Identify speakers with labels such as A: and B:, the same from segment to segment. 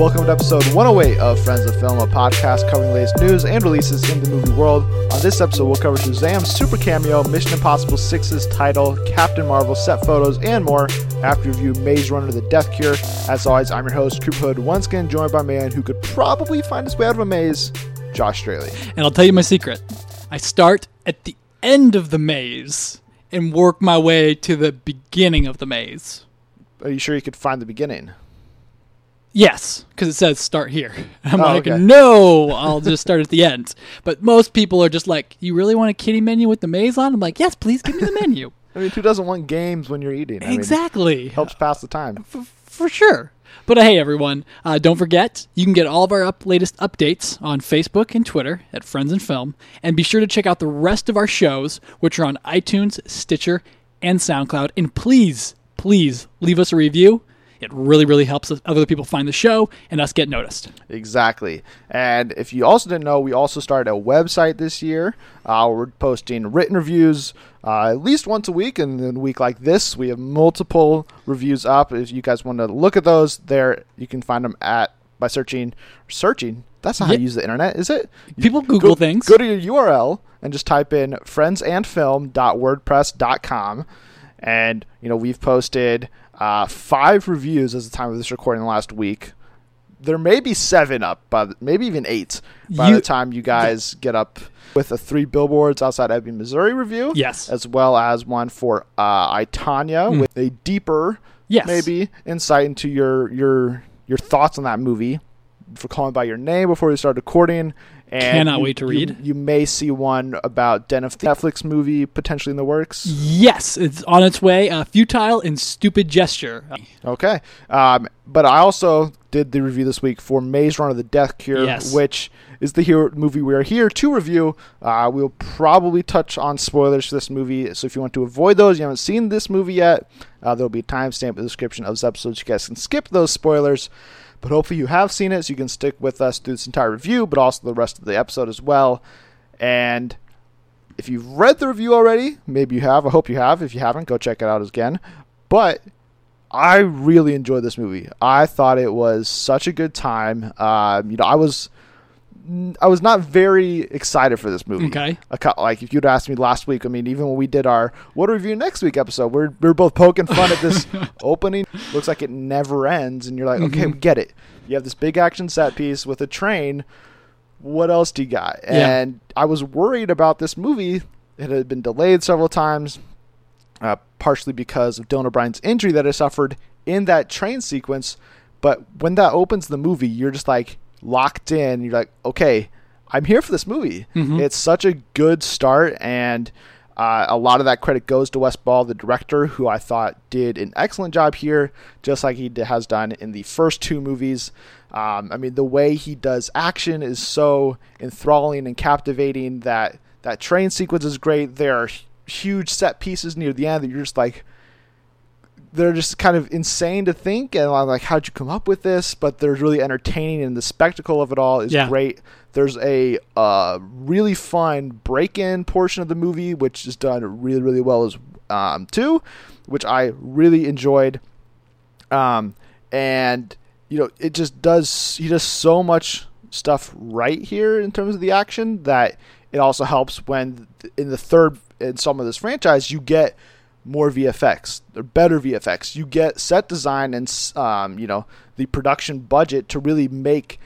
A: Welcome to episode 108 of Friends of Film, a podcast covering latest news and releases in the movie world. On this episode, we'll cover Shazam's super cameo, Mission Impossible 6's title, Captain Marvel set photos, and more after review Maze Runner The Death Cure. As always, I'm your host, Cooper Hood, once again joined by a man who could probably find his way out of a maze, Josh Straley.
B: And I'll tell you my secret. I start at the end of the maze and work my way to the beginning of the maze.
A: Are you sure you could find the beginning?
B: Yes, because it says start here. I'm
A: Oh,
B: like,
A: okay.
B: no, I'll just start at the end. But most people are just like, you really want a kitty menu with the maze on? I'm like, yes, please give me the menu.
A: I mean, who doesn't want games when you're eating? I mean,
B: exactly.
A: helps pass the time.
B: F- for sure. But uh, hey, everyone, uh, don't forget, you can get all of our up- latest updates on Facebook and Twitter at Friends and Film. And be sure to check out the rest of our shows, which are on iTunes, Stitcher, and SoundCloud. And please, please leave us a review. It really, really helps other people find the show and us get noticed.
A: Exactly. And if you also didn't know, we also started a website this year. Uh, we're posting written reviews uh, at least once a week. And in a week like this, we have multiple reviews up. If you guys want to look at those, there you can find them at by searching searching. That's not how you use the internet, is it?
B: People Google
A: go,
B: things.
A: Go to your URL and just type in friendsandfilm.wordpress.com. And, you know, we've posted uh, five reviews as the time of this recording last week. There may be seven up, but maybe even eight by
B: You-
A: the time you guys get up with a three billboards outside Ebbing, Missouri review.
B: Yes.
A: As well as one for uh, I, Tonya with a deeper,
B: Yes.
A: maybe, insight into your your your thoughts on that movie for calling by your name before we start recording. And
B: Cannot
A: you-
B: wait to
A: you-
B: read.
A: You, may see one about Den of Netflix movie potentially in the works.
B: Yes, it's on its way. A futile and stupid gesture.
A: Okay. Um, but I also did the review this week for Maze Runner: The Death Cure,
B: Yes.
A: which is the hero movie we are here to review. Uh, we'll probably touch on spoilers for this movie, so if you want to avoid those, you haven't seen this movie yet, uh, there'll be a timestamp in the description of this episode. So you guys can skip those spoilers. But hopefully you have seen it, so you can stick with us through this entire review, but also the rest of the episode as well. And if you've read the review already, maybe you have. I hope you have. If you haven't, go check it out again. But I really enjoyed this movie. I thought it was such a good time. Um, you know, I was I was not very excited for this movie.
B: Okay.
A: Like if you'd asked me last week, I mean, even when we did our what to review next week episode, we're we're both poking fun at this opening. Looks like it never ends, and you're like, okay, we get it. You have this big action set piece with a train. What else do you got?
B: Yeah.
A: And I was worried about this movie. It had been delayed several times uh, partially because of Dylan O'Brien's injury that I suffered in that train sequence. But when that opens the movie, you're just like locked in. You're like, okay, I'm here for this movie. It's such a good start, and uh, a lot of that credit goes to Wes Ball, the director, who I thought did an excellent job here, just like he has done in the first two movies. Um, I mean, the way he does action is so enthralling and captivating that that train sequence is great. There are huge set pieces near the end that you're just like, they're just kind of insane to think and I'm like how'd you come up with this? But they're really entertaining and the spectacle of it all is
B: Yeah.
A: great. There's a uh, really fun break-in portion of the movie which is done really really well as um, too which i really enjoyed. Um, and you know it just does he does so much stuff right here in terms of the action that it also helps when in the third installment of this franchise you get more VFX or better VFX. You get set design and um, you know the production budget to really make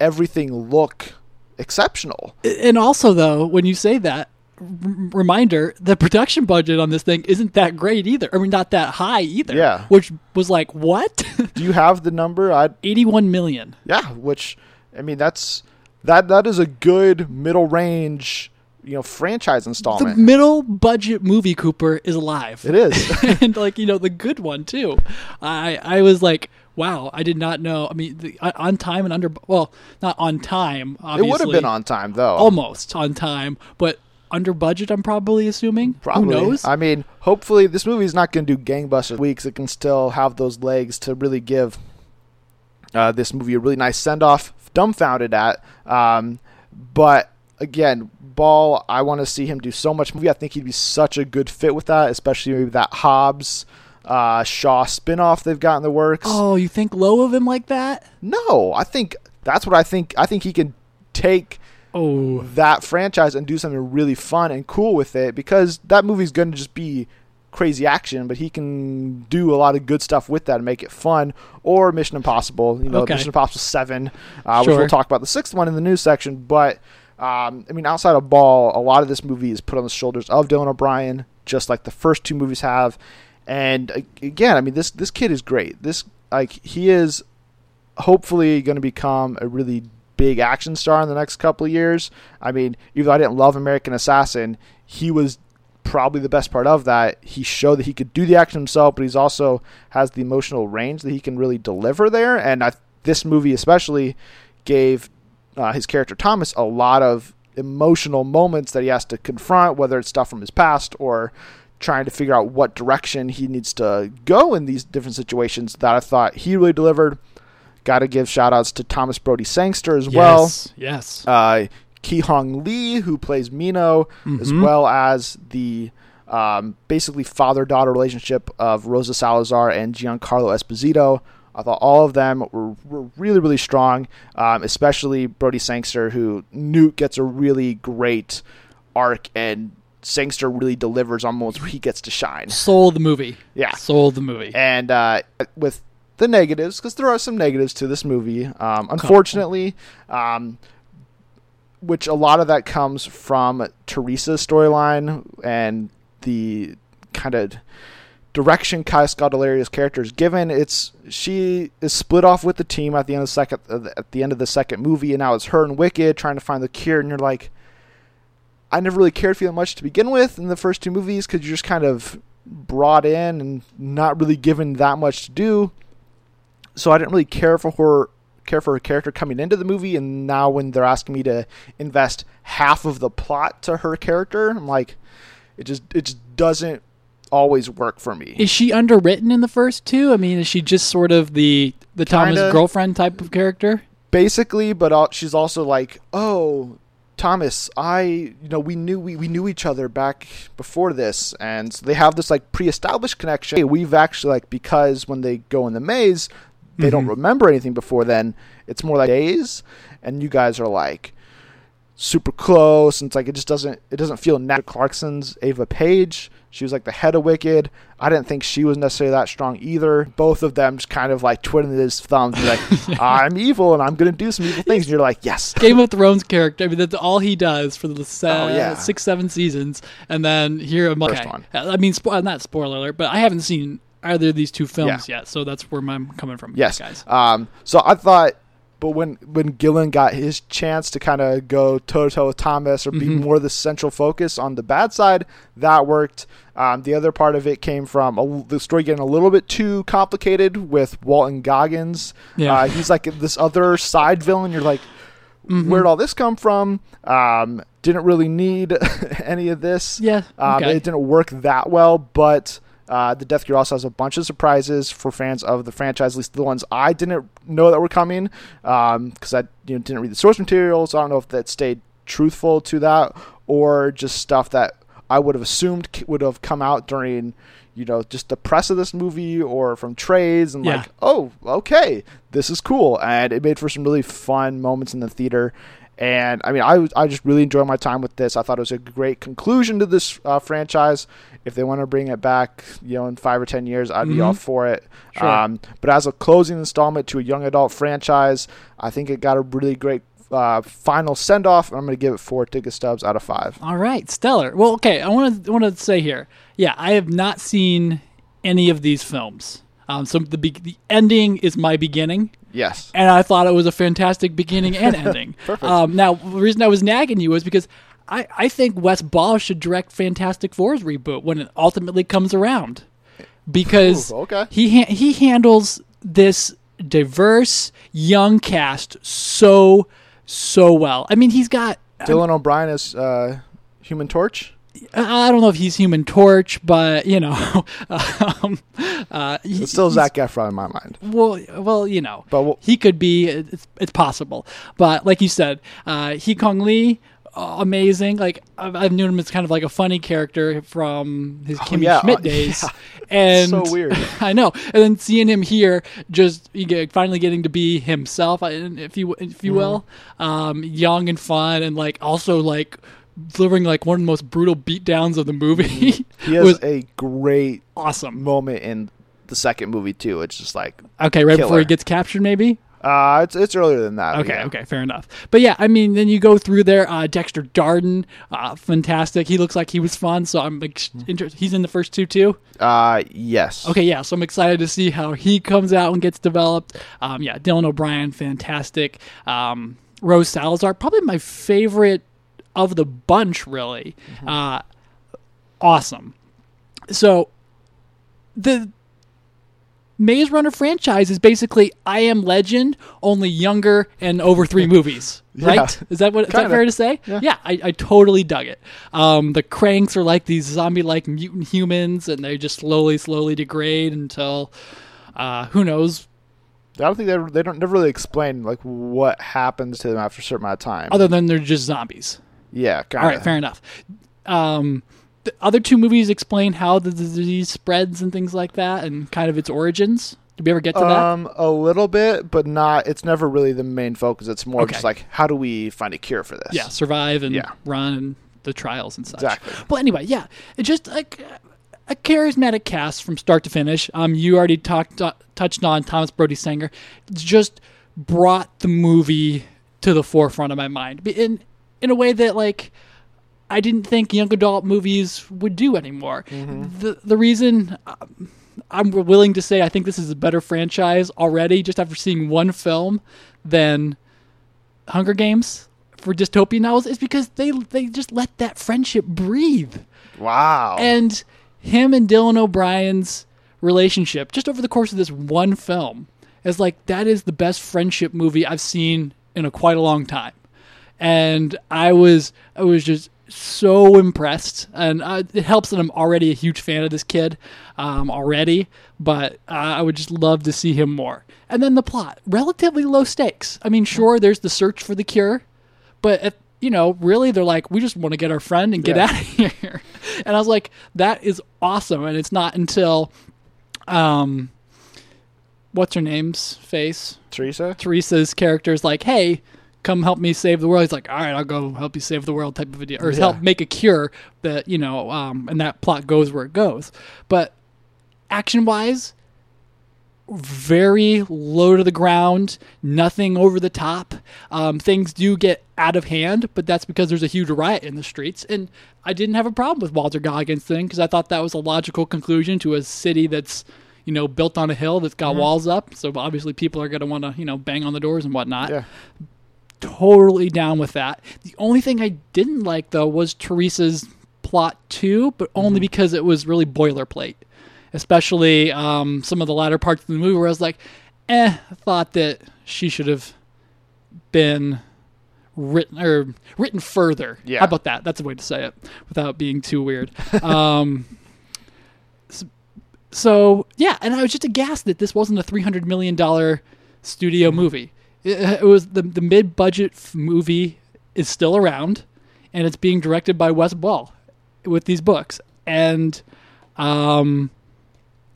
A: everything look exceptional.
B: And also, though, when you say that, reminder, the production budget on this thing isn't that great either. I mean, not that high either.
A: Yeah.
B: Which was like, what?
A: Do you have the number? I
B: 81 million.
A: yeah, which I mean that's that that is a good middle range you know franchise installment.
B: The middle budget movie Cooper is alive.
A: it is.
B: and like you know the good one too. I I was like, wow, I did not know. I mean, the, uh, on time and under well, not on time. Obviously, it
A: would have been on time though.
B: almost on time, but under budget. I'm probably assuming.
A: Probably.
B: Who knows?
A: I mean, hopefully this movie's not going to do gangbusters weeks. It can still have those legs to really give uh, this movie a really nice send off. Dumbfounded at, um, but again, Ball. I want to see him do so much movie. I think he'd be such a good fit with that, especially maybe that Hobbs uh, Shaw spinoff they've got in the works.
B: Oh, you think low of him like that?
A: No, I think that's what I think. I think he can take
B: Oh,
A: that franchise and do something really fun and cool with it because that movie's going to just be crazy action, but he can do a lot of good stuff with that and make it fun. Or Mission Impossible, you know,
B: Okay.
A: Mission Impossible Seven, uh, which we'll talk about the sixth one in the news section. But um, I mean, outside of Ball, a lot of this movie is put on the shoulders of Dylan O'Brien, just like the first two movies have. And again, I mean, this this kid is great. This like he is hopefully going to become a really big action star in the next couple of years. I mean, even though I didn't love American Assassin, he was probably the best part of that. He showed that he could do the action himself, but he's also has the emotional range that he can really deliver there. And I, this movie especially gave uh, his character Thomas a lot of emotional moments that he has to confront, whether it's stuff from his past or trying to figure out what direction he needs to go in these different situations that I thought he really delivered. Got to give shout outs to Thomas Brody Sangster as well.
B: yes, yes.
A: Uh, Ki Hong Lee, who plays Minho, as
B: Mhm.
A: well as the um, basically father daughter relationship of Rosa Salazar and Giancarlo Esposito. I thought all of them were, were really, really strong, um, especially Brody Sangster, who Newt gets a really great arc, and Sangster really delivers on moments where he gets to shine.
B: Sold the movie.
A: Yeah.
B: Sold the movie.
A: And uh, with the negatives, because there are some negatives to this movie, um, unfortunately, um, which a lot of that comes from Teresa's storyline and the kind of direction Kai Scodelario's character is given. It's she is split off with the team at the end of the second uh, at the end of the second movie, and now it's her and Wicked trying to find the cure, and you're like. I never really cared for you that much to begin with in the first two movies because you're just kind of brought in and not really given that much to do. So I didn't really care for her care for her character coming into the movie and now when they're asking me to invest half of the plot to her character, I'm like it just it just doesn't always work for me.
B: Is she underwritten in the first two? I mean, is she just sort of the the Thomas
A: Kinda.
B: girlfriend type of character?
A: basically but al- she's also like oh thomas i you know we knew we, we knew each other back before this and so they have this like pre-established connection Hey, we've actually like because when they go in the maze they don't
B: Mhm.
A: remember anything before then it's more like days and you guys are like super close and it's like it just doesn't it doesn't feel natural clarkson's ava paige she was like the head of wicked i didn't think she was necessarily that strong either both of them just kind of like twiddling his thumbs and like i'm evil and i'm gonna do some evil things and you're like yes
B: Game of Thrones character. I mean, that's all he does for the se-
A: Oh, yeah.
B: six, seven seasons, and then here I'm
A: First
B: okay. I mean, spo- not spoiler alert, but I haven't seen either of these two films yet, so that's where I'm coming from.
A: Yes.
B: guys.
A: Um, so I thought, but when when Gillen got his chance to kind of go toe to toe with Thomas or be
B: Mhm.
A: more the central focus on the bad side, that worked. Um, the other part of it came from a, the story getting a little bit too complicated with Walton Goggins.
B: Yeah.
A: Uh, he's like this other side villain. You're like,
B: Mhm.
A: where'd all this come from? Um, didn't really need any of this.
B: Yeah.
A: Um,
B: Okay.
A: It didn't work that well, but uh, the Death Cure also has a bunch of surprises for fans of the franchise, at least the ones I didn't know that were coming, because I you know, didn't read the source material, so I don't know if that stayed truthful to that or just stuff that I would have assumed would have come out during, you know, just the press of this movie or from trades and
B: Yeah.
A: like, oh, okay, this is cool, and it made for some really fun moments in the theater. And I mean, I was- I just really enjoyed my time with this. I thought it was a great conclusion to this uh, franchise. If they want to bring it back, you know, in five or ten years, I'd be
B: Mhm.
A: all for it.
B: Sure.
A: Um, but as a closing installment to a young adult franchise, I think it got a really great uh, final send off. I'm going to give it four ticket stubs out of five.
B: All right, stellar. Well, okay, I want to want to say here, yeah, I have not seen any of these films. Um, so the be- the ending is my beginning,
A: Yes.
B: and I thought it was a fantastic beginning and ending.
A: Perfect.
B: Um, now, the reason I was nagging you was because I, I think Wes Ball should direct Fantastic Four's reboot when it ultimately comes around, because
A: Ooh, okay.
B: he ha- he handles this diverse young cast so so well. I mean, he's got
A: Dylan O'Brien as uh, Human Torch.
B: I don't know if he's Human Torch, but you know, um, uh, he-
A: still Zac Efron in my mind.
B: Well, well, you know,
A: But we'll,
B: he could be. It's, it's possible, but like you said, uh, Ki Hong Lee, uh, amazing. Like I've, I've known him as kind of like a funny character from his Kimmy
A: Oh, yeah,
B: Schmidt days,
A: yeah.
B: and
A: So weird.
B: I know. And then seeing him here, just get, finally getting to be himself, if you if
A: Mm-hmm.
B: you will, um, young and fun, and like also like delivering like one of the most brutal beatdowns of the movie.
A: He has
B: was
A: a great
B: awesome.
A: moment in the second movie too. It's just like
B: Okay, right before he gets captured, maybe.
A: uh it's it's earlier than that.
B: Okay,
A: yeah.
B: okay, fair enough. But yeah, I mean, then you go through there. Uh, Dexter Darden, uh, fantastic. He looks like he was fun, so I'm ex-
A: Mm-hmm.
B: interested. He's in the first two too.
A: Uh yes.
B: Okay, yeah, so I'm excited to see how he comes out and gets developed. Um, yeah, Dylan O'Brien, fantastic. Um, Rose Salazar, probably my favorite of the bunch, really. Uh, awesome. So the Maze Runner franchise is basically I Am Legend, only younger and over three movies. Right?
A: Yeah.
B: Is that what is that fair to say?
A: Yeah.
B: I, I totally dug it. Um, the cranks are like these zombie-like mutant humans, and they just slowly, slowly degrade until uh, who knows.
A: I don't think they they don't never really explain like what happens to them after a certain amount of time.
B: Other than they're just zombies.
A: Yeah, kind
B: All right, fair enough. Um, the other two movies explain how the disease spreads and things like that, and kind of its origins. Did we ever get to that?
A: Um, a little bit, but not. It's never really the main focus. It's more
B: Okay.
A: just like how do we find a cure for this?
B: yeah, survive and
A: Yeah.
B: run and the trials and such.
A: Exactly.
B: Well, anyway, yeah, it just like a charismatic cast from start to finish. Um, you already talked uh, touched on Thomas Brody Sangster. Just brought the movie to the forefront of my mind in in a way that like I didn't think young adult movies would do anymore. The the reason. Um, I'm willing to say I think this is a better franchise already, just after seeing one film, than Hunger Games for dystopian novels, is because they they just let that friendship breathe
A: Wow.
B: and him and Dylan O'Brien's relationship just over the course of this one film is like that is the best friendship movie I've seen in a quite a long time, and I was I was just so impressed, and uh, it helps that I'm already a huge fan of this kid um, already, but uh, I would just love to see him more. And then the plot, relatively low stakes. I mean, sure, there's the search for the cure, but you know, really, they're like, we just want to get our friend and get
A: Yeah.
B: out of here. And I was like, that is awesome. And it's not until, um, what's her name's face?
A: Teresa.
B: Teresa's character is like, hey, come help me save the world. He's like, all right, I'll go help you save the world type of idea, or
A: Yeah.
B: help make a cure that you know, um, and that plot goes where it goes. But action wise, very low to the ground, nothing over the top. Um, things do get out of hand, but that's because there's a huge riot in the streets. And I didn't have a problem with Walter Goggins thing because I thought that was a logical conclusion to a city that's, you know, built on a hill that's got walls up. So obviously people are going to want to, you know, bang on the doors and whatnot
A: Yeah.
B: Totally down with that. The only thing I didn't like though was Teresa's plot too, but only because it was really boilerplate. Especially um, some of the latter parts of the movie where I was like, eh, I thought that she should have been written or written further.
A: Yeah.
B: How about that? That's a way to say it without being too weird. um, s- so yeah, and I was just aghast that this wasn't a three hundred million dollar studio movie. It, it was the the mid budget movie is still around, and it's being directed by Wes Ball with these books, and um,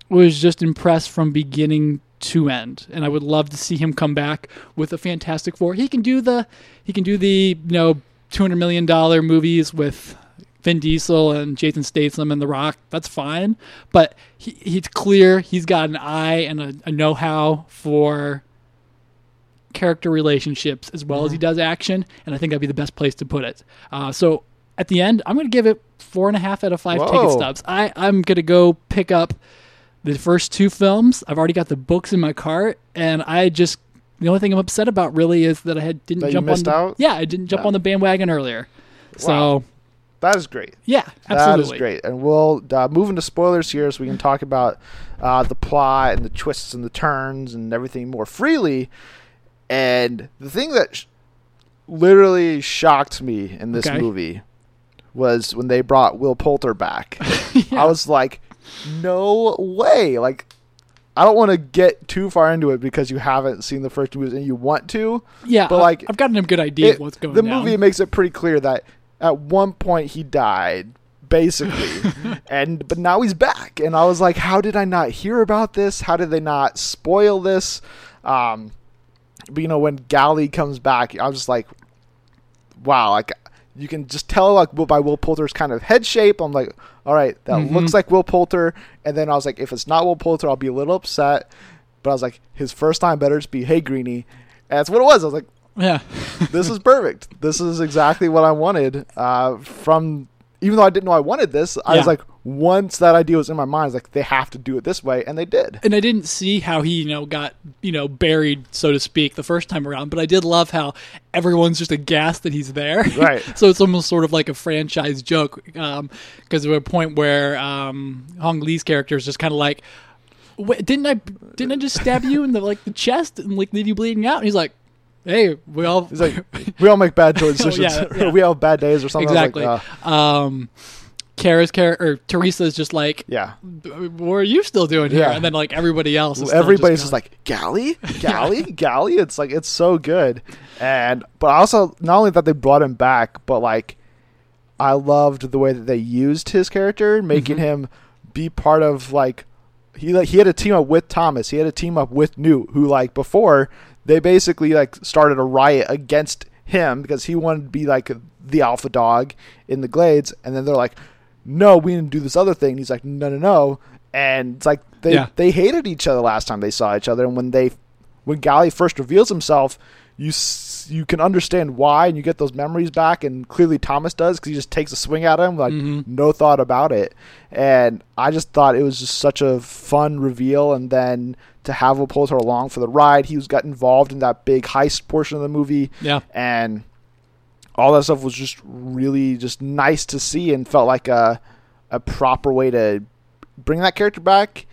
B: was just impressed from beginning to end. And I would love to see him come back with a Fantastic Four. He can do the he can do the you know two hundred million dollar movies with Vin Diesel and Jason Statham and The Rock. That's fine, but he, he's clear he's got an eye and a, a know how for character relationships as well as he does action, and I think that'd be the best place to put it. Uh, so at the end, I'm going to give it four and a half out of five ticket stubs. I, I'm going to go pick up the first two films. I've already got the books in my cart, and I just the only thing I'm upset about really is that I had didn't
A: That you
B: jump
A: missed
B: on the,
A: out?
B: Yeah, I didn't jump
A: Yeah.
B: on the bandwagon earlier. So
A: Wow. That is great.
B: yeah,
A: That
B: absolutely.
A: is great. And we'll uh, move into spoilers here so we can talk about uh, the plot and the twists and the turns and everything more freely. And the thing that sh- literally shocked me in this
B: Okay.
A: movie was when they brought Will Poulter back. I was like, no way. Like, I don't want to get too far into it because you haven't seen the first two movies and you want to.
B: Yeah,
A: But, like,
B: I've gotten a good idea
A: It-
B: of what's going on.
A: the
B: down.
A: movie makes it pretty clear that at one point he died basically and but now he's back and i was like how did i not hear about this how did they not spoil this um but you know when gally comes back i was just like wow like you can just tell like by will poulter's kind of head shape i'm like all right that
B: Mhm.
A: looks like will poulter and then i was like if it's not will poulter i'll be a little upset but i was like his first time better just be hey greenie and that's what it was i was like
B: yeah,
A: this is perfect. This is exactly what I wanted uh, from. Even though I didn't know I wanted this, I
B: Yeah.
A: was like, once that idea was in my mind, I was like, they have to do it this way, and they did.
B: and I didn't see how he, you know, got you know buried, so to speak, the first time around. But I did love how everyone's just aghast that he's there.
A: Right.
B: so it's almost sort of like a franchise joke, because there was a point where um, Hong Lee's character is just kind of like, Wait, "Didn't I? Didn't I just stab you in the like the chest and like leave you bleeding out?" And he's like, "Hey, we all."
A: He's like, we all make bad decisions.
B: Oh, yeah, yeah.
A: we all have bad days or something.
B: Exactly.
A: like, uh,
B: um, Kara's character or Teresa is just like,
A: yeah.
B: "What are you still doing here?"
A: Yeah.
B: And then like everybody else, is
A: Everybody's
B: just
A: just like, gally, gally, gally. It's like it's so good, and but also not only that they brought him back, but like I loved the way that they used his character, making
B: Mhm.
A: him be part of like he like he had a team up with Thomas. He had a team up with Newt, who like before they basically like started a riot against him because he wanted to be like the alpha dog in the Glades, and then they're like, "No, we didn't do this other thing." And he's like, "No, no, no," and it's like they
B: Yeah.
A: they hated each other last time they saw each other, and when they when Gally first reveals himself, you you can understand why, and you get those memories back, and clearly Thomas does because he just takes a swing at him like
B: Mhm.
A: no thought about it, and I just thought it was just such a fun reveal, and then to have Will Poulter along for the ride, he was got involved in that big heist portion of the movie,
B: yeah.
A: and all that stuff was just really just nice to see, and felt like a a proper way to bring that character back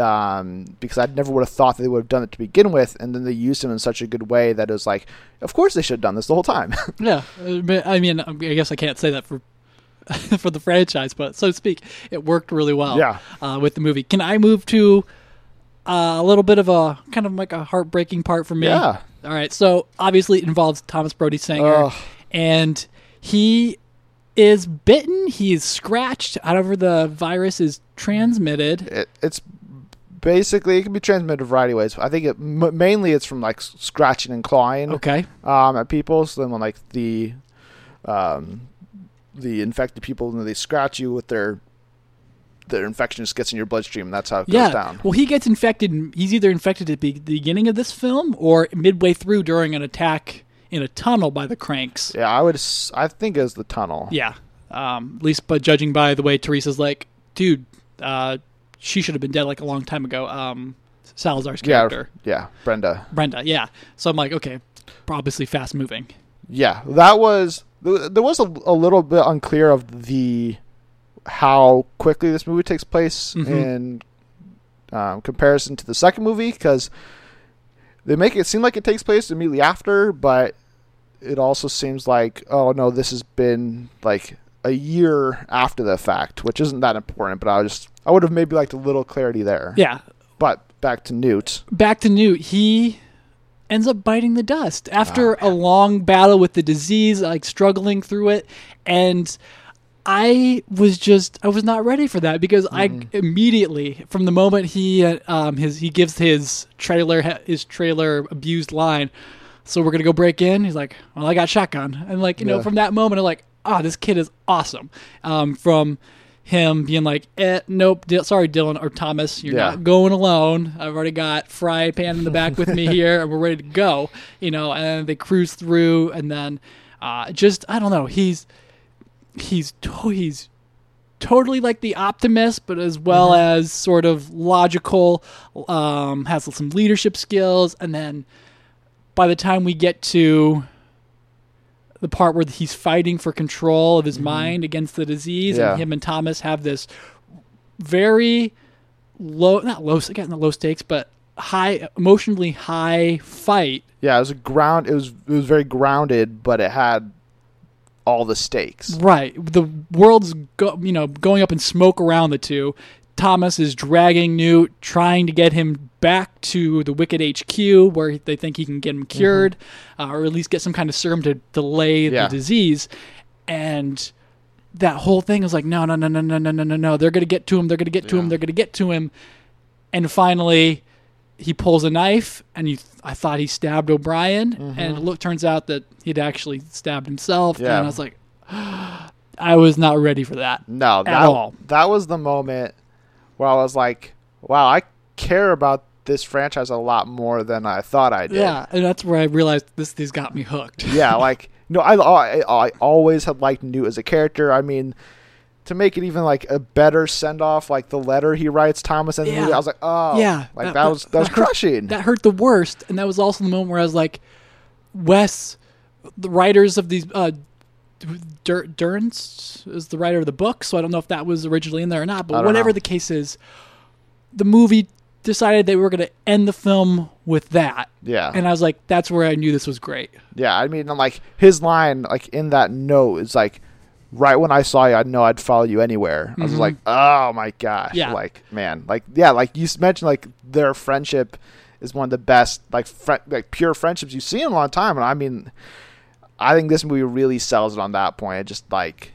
A: um, because I never would have thought that they would have done it to begin with, and then they used him in such a good way that it was like, of course they should have done this the whole time.
B: Yeah, uh, I mean, I guess I can't say that for for the franchise, but so to speak, it worked really well.
A: Yeah.
B: uh, with the movie. Can I move to uh, a little bit of a kind of like a heartbreaking part for me?
A: Yeah.
B: All right. So obviously it involves Thomas Brody Sangster,
A: Ugh.
B: And he is bitten. He's scratched. However, the virus is transmitted.
A: it, it's basically it can be transmitted a variety of ways. I think it m- mainly it's from like scratching and clawing
B: Okay.
A: um, at people. So then when like the um, the infected people, when they scratch you with their their infection just gets in your bloodstream, and that's how it goes
B: Yeah.
A: down.
B: Well, he gets infected. He's either infected at the beginning of this film or midway through during an attack in a tunnel by the cranks.
A: Yeah, I would. s- I think it was the tunnel.
B: Yeah. Um, at least, but judging by the way Teresa's like, dude, uh, she should have been dead like a long time ago. Um, Salazar's
A: yeah,
B: character,
A: yeah. Brenda.
B: Brenda. Yeah. So I'm like, okay, obviously fast moving.
A: Yeah, that was th- there was a, a little bit unclear of the how quickly this movie takes place
B: Mhm.
A: in um, comparison to the second movie because they make it seem like it takes place immediately after, but it also seems like oh no, this has been like a year after the fact, which isn't that important. But I just I would have maybe liked a little clarity there.
B: Yeah.
A: But back to Newt.
B: Back to Newt. He ends up biting the dust after
A: Ah,
B: a long battle with the disease, like struggling through it, and. I was just I was not ready for that because I immediately from the moment he um his he gives his trailer his trailer abused line so we're gonna go break in? He's like well I got shotgun. And like you know from that moment I'm like ah this kid is awesome. Um from him being like eh, nope Di- sorry Dylan or Thomas you're
A: Yeah.
B: not going alone. I've already got fry pan in the back with me here and we're ready to go you know and they cruise through and then uh just I don't know he's he's to- he's totally like the optimist, but as well as sort of logical. Um, has some leadership skills, and then by the time we get to the part where he's fighting for control of his mind against the disease,
A: Yeah.
B: and him and Thomas have this very low, not low, again, not low stakes, but high, emotionally high fight.
A: Yeah, it was a ground. It was it was very grounded, but it had all the stakes.
B: Right. The world's go, you know going up in smoke around the two. Thomas is dragging Newt, trying to get him back to the Wicked HQ where they think he can get him cured, uh, or at least get some kind of serum to delay
A: Yeah.
B: the disease. And that whole thing is like, no, no, no, no, no, no, no, no, no. They're gonna get to him. They're gonna get to him. They're gonna get to him. And finally, he pulls a knife, and you, I thought he stabbed O'Brien, mm-hmm. and it look turns out that he'd actually stabbed himself.
A: Yeah.
B: And I was like, I was not ready for that.
A: No, that,
B: all.
A: that was the moment where I was like, wow, I care about this franchise a lot more than I thought I did.
B: Yeah, and that's where I realized this these got me hooked.
A: yeah, like no, I, I I always had liked Newt as a character. I mean, to make it even like a better send off, like the letter he writes Thomas in the
B: Yeah.
A: movie, I was like, oh,
B: Yeah,
A: like that,
B: that-
A: was
B: that-
A: that was
B: hurt-
A: crushing.
B: that hurt the worst, and that was also the moment where I was like, Wes, the writers of these. Uh, Dur- Durance is the writer of the book, so I don't know if that was originally in there or not. But whatever
A: know.
B: the case is, the movie decided they were going to end the film with that,
A: yeah,
B: and I was like, that's where I knew this was great.
A: yeah. I mean, like his line, like in that note, is like. Right when I saw you, I know I'd follow you anywhere. I was
B: Mhm.
A: like, "Oh my gosh!"
B: Yeah.
A: Like, man, like, yeah, like you mentioned, like their friendship is one of the best, like, fri- like pure friendships you've seen in a long time. And I mean, I think this movie really sells it on that point. It just like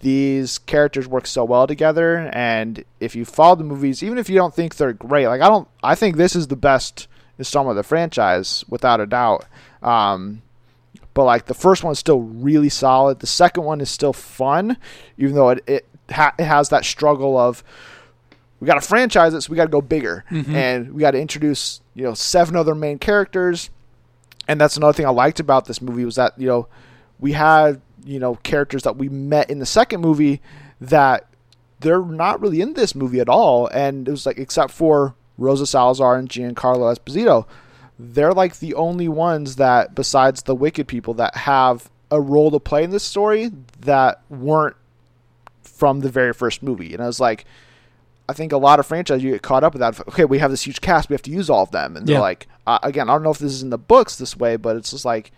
A: these characters work so well together, and if you follow the movies, even if you don't think they're great, like I don't, I think this is the best installment of the franchise without a doubt. Um, but like the first one is still really solid. The second one is still fun, even though it it, ha- it has that struggle of we got to franchise it, so we got to go bigger,
B: Mhm.
A: and we got to introduce you know seven other main characters. And that's another thing I liked about this movie was that you know we had you know characters that we met in the second movie that they're not really in this movie at all, and it was like except for Rosa Salazar and Giancarlo Esposito, they're like the only ones that besides the wicked people that have a role to play in this story that weren't from the very first movie. And I was like, I think a lot of franchises you get caught up with that. Okay, we have this huge cast, we have to use all of them, and they're like, uh, again, I don't know if this is in the books this way, but it's just like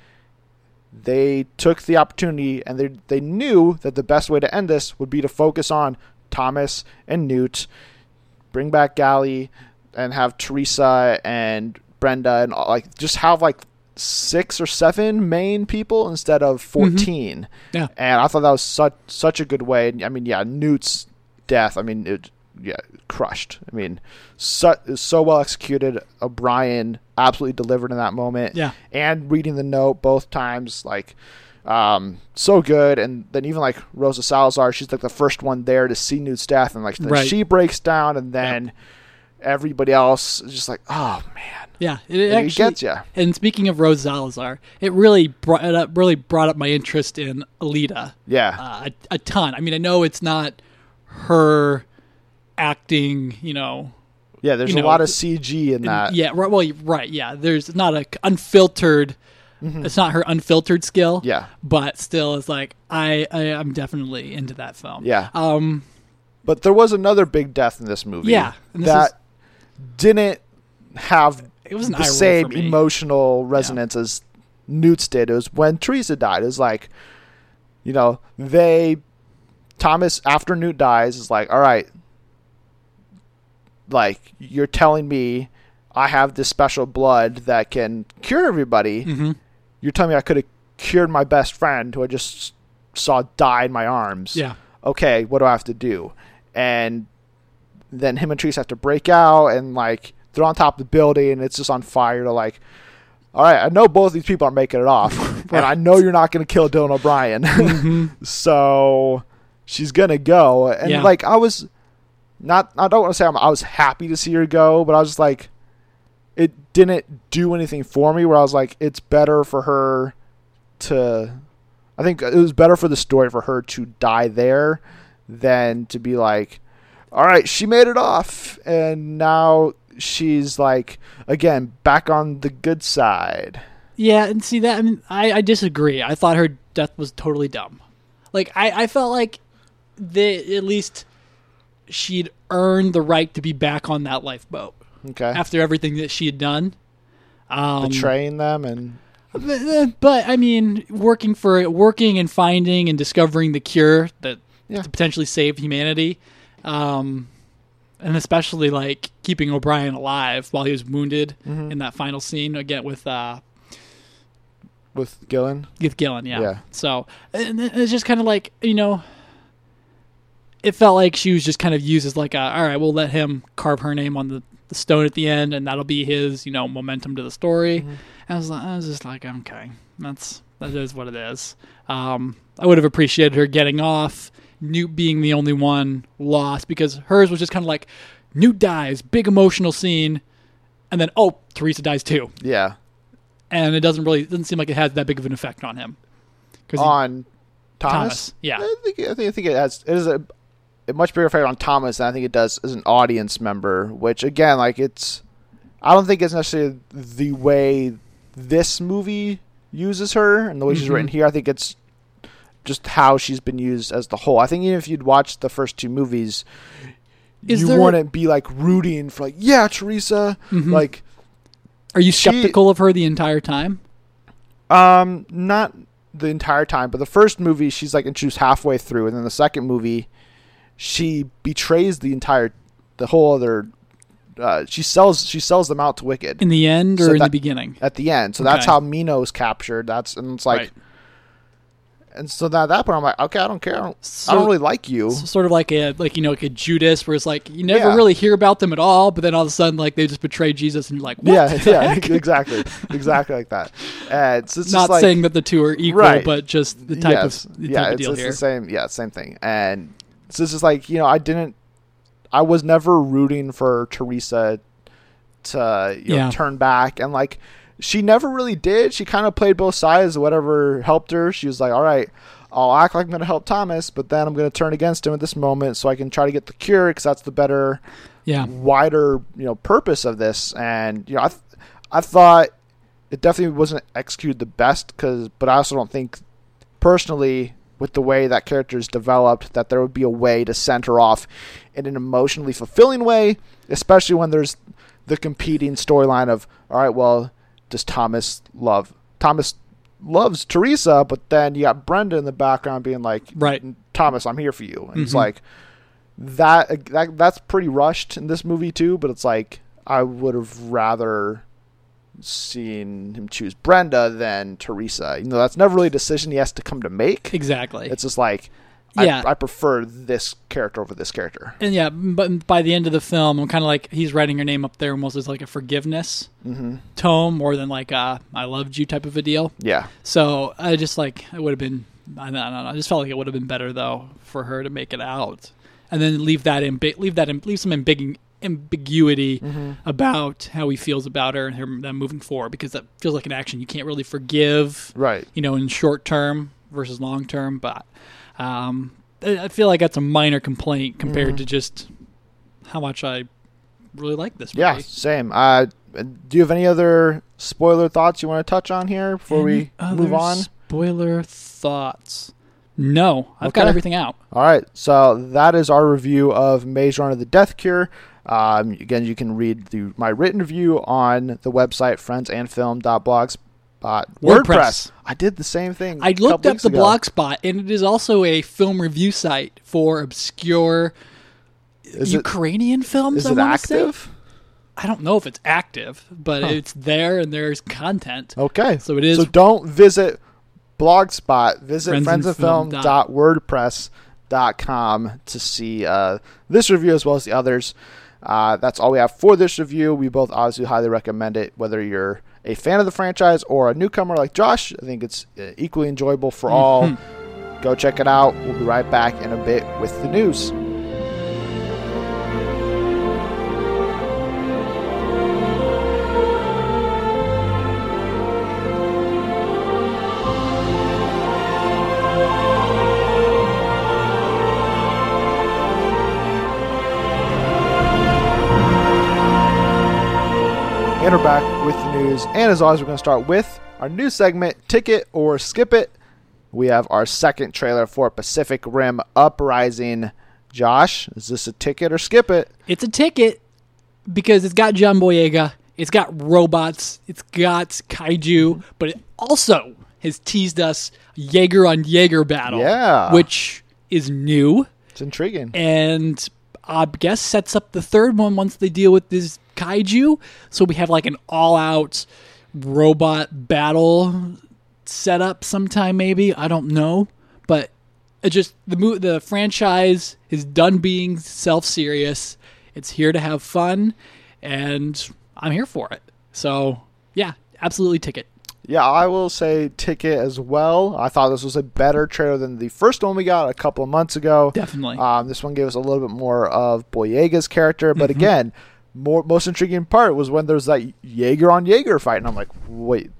A: they took the opportunity and they they knew that the best way to end this would be to focus on Thomas and Newt, bring back Gally, and have Teresa and Brenda and uh, like just have like six or seven main people instead of mm-hmm. 14
B: Yeah.
A: and I thought that was such such a good way. I mean, yeah, Newt's death. I mean, it yeah crushed. I mean, so so well executed. Uh, O'Brien absolutely delivered in that moment.
B: Yeah.
A: and reading the note both times, like. Um, so good, and then even like Rosa Salazar, she's like the first one there to see Newt's death, and like then
B: Right.
A: she breaks down, and then everybody else is just like, oh man,
B: Yeah, it,
A: it,
B: actually
A: gets you.
B: And speaking of Rose Salazar, it really brought it up. Really brought up my interest in Alita
A: Yeah,
B: uh, a, a ton. I mean, I know it's not her acting. You know,
A: yeah. There's a
B: know,
A: lot of CG in
B: and-
A: that.
B: yeah. Right, well, right. Yeah. There's not a unfiltered. It's not her unfiltered skill.
A: Mm-hmm. Yeah.
B: But still, it's like I, I I'm definitely into that film.
A: Yeah.
B: Um.
A: But there was another big death in this movie.
B: Yeah, this
A: that didn't have
B: It was
A: the same emotional resonance as Newt's did. It was when Teresa died. It was like, you know, they Thomas after Newt dies is like, all right, like you're telling me I have this special blood that can cure everybody.
B: mhm.
A: You're telling me I could have cured my best friend who I just saw die in my arms
B: Yeah.
A: okay, what do I have to do? And then him and Teresa have to break out and like they're on top of the building and it's just on fire to like all right, I know both these people are making it off. And I know you're not gonna kill Dylan O'Brien.
B: Mhm.
A: so she's gonna go. And
B: Yeah.
A: like I was not I don't want to say I'm, I was happy to see her go, but I was just like it didn't do anything for me where I was like it's better for her to I think it was better for the story for her to die there than to be like all right, she made it off and now she's like again back on the good side.
B: Yeah, and see that I mean I, I disagree. I thought her death was totally dumb. Like I, I felt like they at least she'd earned the right to be back on that lifeboat
A: Okay.
B: after everything that she had done. Um,
A: Betraying them and
B: but, but I mean, working for working and finding and discovering the cure that
A: Yeah.
B: to potentially save humanity, Um, and especially like keeping O'Brien alive while he was wounded
A: Mm-hmm.
B: in that final scene again with uh,
A: with Gillen.
B: with Gillen. Yeah.
A: Yeah.
B: So and it's just kind of like you know, it felt like she was just kind of used as like a all right, we'll let him carve her name on the, the stone at the end, and that'll be his you know momentum to the story.
A: Mm-hmm.
B: I was like, I was just like, okay, that's that is what it is. Um, I would have appreciated her getting off. Newt being the only one lost because hers was just kind of like Newt dies, big emotional scene, and then oh, Teresa dies too,
A: Yeah.
B: and it doesn't really it doesn't seem like it has that big of an effect on him. Because
A: On Thomas.
B: Thomas, yeah.
A: I think I think I think it has it is a, a much bigger effect on Thomas than I think it does as an audience member. Which again, like it's, I don't think it's necessarily the way this movie uses her and the way she's
B: Mhm.
A: written here. I think it's just how she's been used as the whole. I think even if you'd watched the first two movies,
B: Is
A: you
B: there-
A: wouldn't be like rooting for like yeah Teresa
B: Mhm.
A: like
B: Are you
A: she-
B: skeptical of her the entire time?
A: Um, not the entire time, but the first movie she's like introduced halfway through, and then the second movie, she betrays the entire, the whole other. Uh, she sells she sells them out to Wicked
B: In the end or
A: So
B: in the beginning?
A: at the end. So that's
B: Okay.
A: how Minho's captured. That's and it's like,
B: Right.
A: And so now at that point I'm like, okay, I don't care. I don't, I don't really like you.
B: S- sort of like a like you know like a Judas, where it's like you never
A: Yeah.
B: really hear about them at all, but then all of a sudden like they just betray Jesus, and you're like, what
A: yeah, yeah,
B: heck?
A: exactly, exactly like that. And so it's
B: Not
A: just like,
B: saying that the two are equal,
A: Right.
B: but just the type
A: yes.
B: of the
A: yeah,
B: type of
A: it's,
B: deal
A: it's the same. Yeah, same thing. And so it's just like you know, I didn't, I was never rooting for Teresa to you know,
B: Yeah.
A: turn back, and like she never really did. She kind of played both sides. Whatever helped her, she was like, all right. I'll act like I'm going to help Thomas, but then I'm going to turn against him at this moment so I can try to get the cure because that's the better
B: Yeah,
A: wider you know purpose of this and you know i th- i thought it definitely wasn't executed the best cuz but i also don't think personally with the way that character is developed that there would be a way to send her off in an emotionally fulfilling way especially when there's the competing storyline of all right well does thomas love thomas loves teresa but then you got brenda in the background being like
B: right.
A: thomas i'm here for you and it's
B: Mhm.
A: like that, that that's pretty rushed in this movie too but it's like i would have rather seen him choose brenda than teresa you know that's never really a decision he has to come to make
B: Exactly.
A: it's just like
B: Yeah.
A: I, I prefer this character over this character
B: and yeah, but by the end of the film, I'm kind of like he's writing her name up there almost as like a forgiveness
A: mm-hmm.
B: tome more than like a I loved you type of a deal.
A: yeah
B: So I just like it would have been. I don't know. I just felt like it would have been better though for her to make it out, and then leave that in leave that in, leave some ambig- ambiguity
A: Mm-hmm.
B: about how he feels about her and her them moving forward because that feels like an action you can't really forgive.
A: right
B: You know, in short term versus long term, but um, I feel like that's a minor complaint compared
A: Mhm.
B: to just how much I really like this movie.
A: yeah same uh do you have any other spoiler thoughts you want to touch on here before we
B: Any
A: move on
B: Spoiler thoughts? No, I've got everything out.
A: All right, so that is our review of Maze Runner: The Death Cure. Um, again, you can read the, my written review on the website friendsandfilm.blogs. Uh,
B: WordPress.
A: WordPress. I did the same thing.
B: I looked up the
A: ago.
B: blog spot, and it is also a film review site for obscure
A: Is it,
B: Ukrainian films.
A: is
B: I
A: it
B: wanna say.
A: active?
B: I don't know if it's active, but
A: Huh.
B: it's there, and there's content.
A: Okay,
B: So it is.
A: so don't visit Blogspot. Visit
B: Friendsandfilm
A: friendsandfilm.wordpress.com to see uh, this review as well as the others. Uh, that's all we have for this review. We both obviously highly recommend it, whether you're a fan of the franchise or a newcomer like Josh. I think it's uh, equally enjoyable for all.
B: Mhm.
A: Go check it out. We'll be right back in a bit with the news. News. And as always, we're going to start with our new segment, Ticket or Skip It. We have our second trailer for Pacific Rim Uprising. Josh, is this a ticket or skip it?
B: It's a ticket because it's got John Boyega, it's got robots, it's got kaiju, mm-hmm. but it also has teased us Jaeger on Jaeger battle,
A: Yeah.
B: which is new.
A: It's intriguing.
B: and I guess sets up the third one once they deal with this kaiju. So we have like an all-out robot battle setup sometime, maybe. I don't know, but it just the mo- the franchise is done being self-serious. It's here to have fun, and I'm here for it. So yeah, absolutely ticket.
A: Yeah, I will say ticket as well. I thought this was a better trailer than the first one we got a couple of months ago.
B: Definitely.
A: Um, this one gave us a little bit more of Boyega's character, but
B: Mm-hmm.
A: again, more most intriguing part was when there's that Jaeger on Jaeger fight, and I'm like, wait.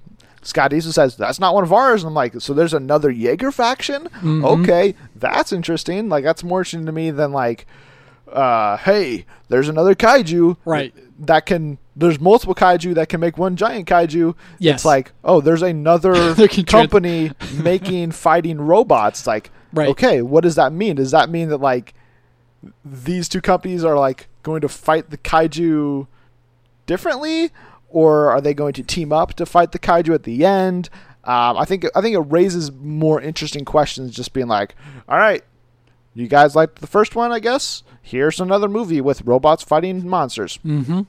A: Scott Eastwood says that's not one of ours, and I'm like, so there's another Jaeger faction.
B: Mm-hmm.
A: Okay, that's interesting. Like that's more interesting to me than like, uh, hey, there's another kaiju.
B: Right.
A: That can. There's multiple kaiju that can make one giant kaiju.
B: Yes.
A: It's like, oh, there's another
B: They can trans-
A: company making fighting robots. Like,
B: Right.
A: okay, what does that mean? Does that mean that like these two companies are like going to fight the kaiju differently, or are they going to team up to fight the kaiju at the end? Um, I think I think it raises more interesting questions. Just being like, all right, you guys liked the first one, I guess. Here's another movie with robots fighting monsters.
B: mm-hmm.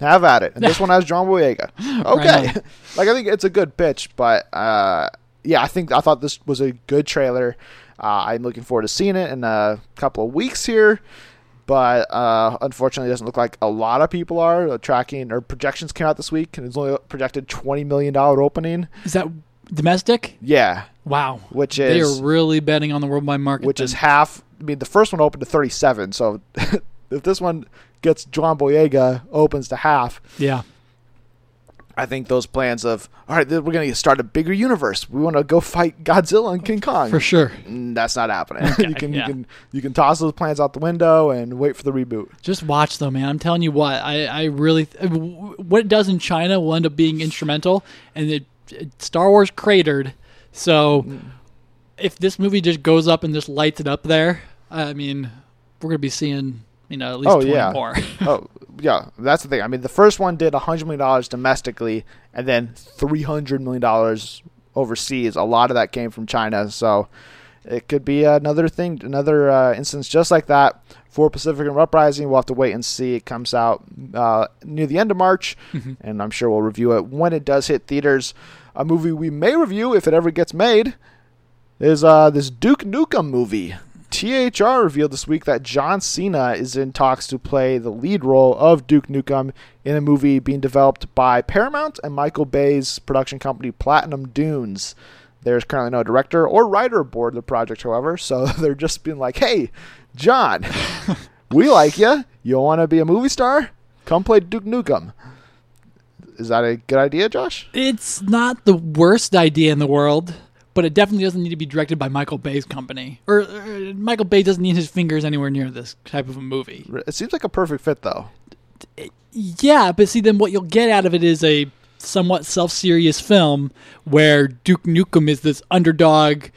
A: Have at it. And this one has John Boyega. Okay.
B: on.
A: like I think it's a good pitch, but uh, yeah, I think I thought this was a good trailer. Uh, I'm looking forward to seeing it in a couple of weeks here. But uh, unfortunately, it doesn't look like a lot of people are. Uh, tracking or projections came out this week, and it's only projected twenty million dollar opening.
B: Is that domestic?
A: Yeah,
B: Wow.
A: which is They
B: are really betting on the worldwide market.
A: which
B: then.
A: is half. I mean, the first one opened to thirty seven. So if this one gets John Boyega opens to half,
B: yeah.
A: I think those plans of all right, we're gonna start a bigger universe. We want to go fight Godzilla and King Kong.
B: For sure.
A: Mm, That's not happening.
B: Okay,
A: you can
B: yeah.
A: you can you can toss those plans out the window and wait for the reboot.
B: Just watch though, man. I'm telling you what. I, I really what it does in China will end up being instrumental, and it, it Star Wars cratered. So
A: Mm.
B: if this movie just goes up and just lights it up there, I mean, we're gonna be seeing you know at least
A: Oh,
B: 20
A: yeah.
B: more.
A: oh yeah, that's the thing. I mean, the first one did hundred million dollars domestically, and then three hundred million dollars overseas. A lot of that came from China, so it could be another thing, another uh, instance just like that for Pacific Rim Uprising. We'll have to wait and see. It comes out uh, near the end of March, and I'm sure we'll review it when it does hit theaters. A movie we may review if it ever gets made is uh, this Duke Nukem movie. THR revealed this week that John Cena is in talks to play the lead role of Duke Nukem in a movie being developed by Paramount and Michael Bay's production company Platinum Dunes. There's currently no director or writer aboard the project, however, so they're just being like, "Hey, John, we like you. You want to be a movie star? Come play Duke Nukem." Is that a good idea, Josh?
B: it's not the worst idea in the world, but it definitely doesn't need to be directed by Michael Bay's company. Or, or Michael Bay doesn't need his fingers anywhere near this type of a movie.
A: It seems like a perfect fit, though.
B: Yeah, but see, then what you'll get out of it is a somewhat self-serious film where Duke Nukem is this underdog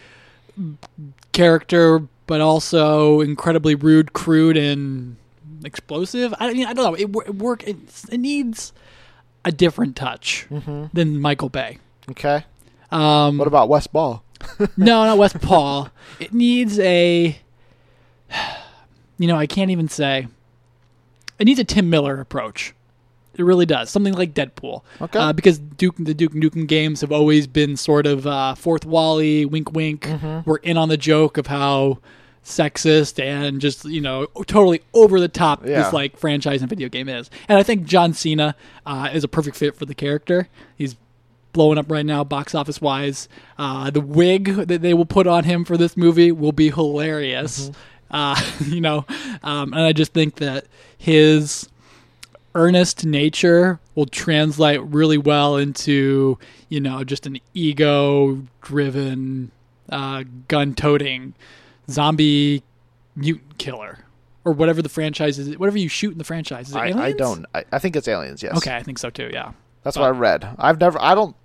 B: character, but also incredibly rude, crude, and explosive. I mean, I don't know. It, it work. It, it needs a different touch mm-hmm. than Michael Bay.
A: Okay.
B: Um,
A: What about Wes Ball?
B: no, not West Paul. It needs a. You know, I can't even say. It needs a Tim Miller approach. It really does. Something like Deadpool.
A: Okay.
B: Uh, because Duke, the Duke Nukem games have always been sort of uh, fourth Wally, wink, wink.
A: Mm-hmm.
B: We're in on the joke of how sexist and just you know totally over the top
A: Yeah.
B: this like franchise and video game is. And I think John Cena uh, is a perfect fit for the character. He's blowing up right now, box office wise. Uh, the wig that they will put on him for this movie will be hilarious. Uh, you know, um, and I just think that his earnest nature will translate really well into you know just an ego driven uh, gun toting zombie mutant killer or whatever the franchise is whatever you shoot in the franchise is it
A: I, I don't. I, I think it's aliens. Yes.
B: okay i think so too yeah
A: That's what I read. I've never. I don't.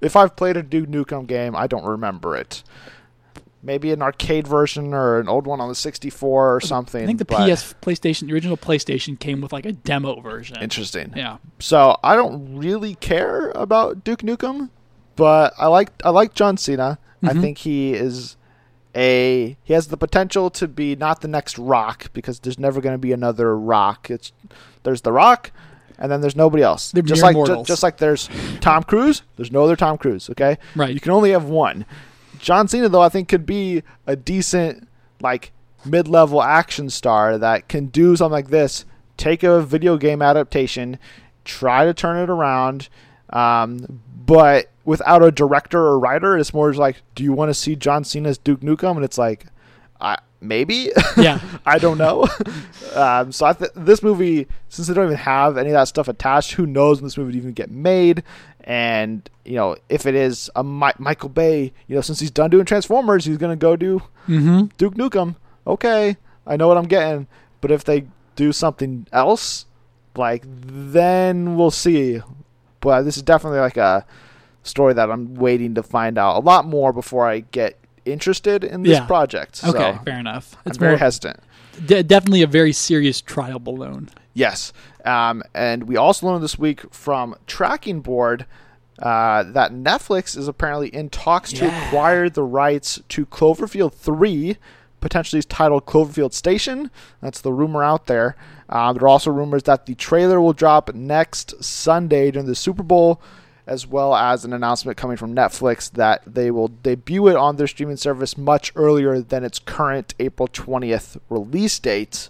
A: If I've played a Duke Nukem game, I don't remember it. Maybe an arcade version or an old one on the 64 or something.
B: i think the ps playstation the original playstation came with like a demo version
A: Interesting.
B: yeah
A: So I don't really care about Duke Nukem, but I like I like John Cena. I
B: Mhm.
A: think he is a he has the potential to be not the next Rock because there's never going to be another Rock. It's there's the Rock, and then there's nobody else.
B: They're
A: just like ju- just like there's Tom Cruise. There's no other Tom Cruise. Okay,
B: Right.
A: You can only have one. John Cena though I think could be a decent like mid-level action star that can do something like this. Take a video game adaptation, try to turn it around, um, but without a director or writer, it's more like, do you want to see John Cena's Duke Nukem? And it's like, I maybe.
B: Yeah.
A: I don't know. um, so I th- this movie, since they don't even have any of that stuff attached, who knows when this movie would even get made? And you know, if it is a Mi- Michael Bay, you know, since he's done doing Transformers, he's gonna go do
B: Mm-hmm.
A: Duke Nukem. Okay, I know what I'm getting. But if they do something else, like then we'll see. But this is definitely like a story that I'm waiting to find out a lot more before I get interested in this
B: Yeah.
A: project. So
B: Okay, fair enough.
A: I'm
B: It's
A: very hesitant.
B: de- definitely a very serious trial balloon.
A: Yes. Um, and we also learned this week from Tracking Board uh, that Netflix is apparently in talks to acquire the rights to Cloverfield 3, potentially titled Cloverfield Station. That's the rumor out there. Um, there are also rumors that the trailer will drop next Sunday during the Super Bowl, as well as an announcement coming from Netflix that they will debut it on their streaming service much earlier than its current April 20th release date.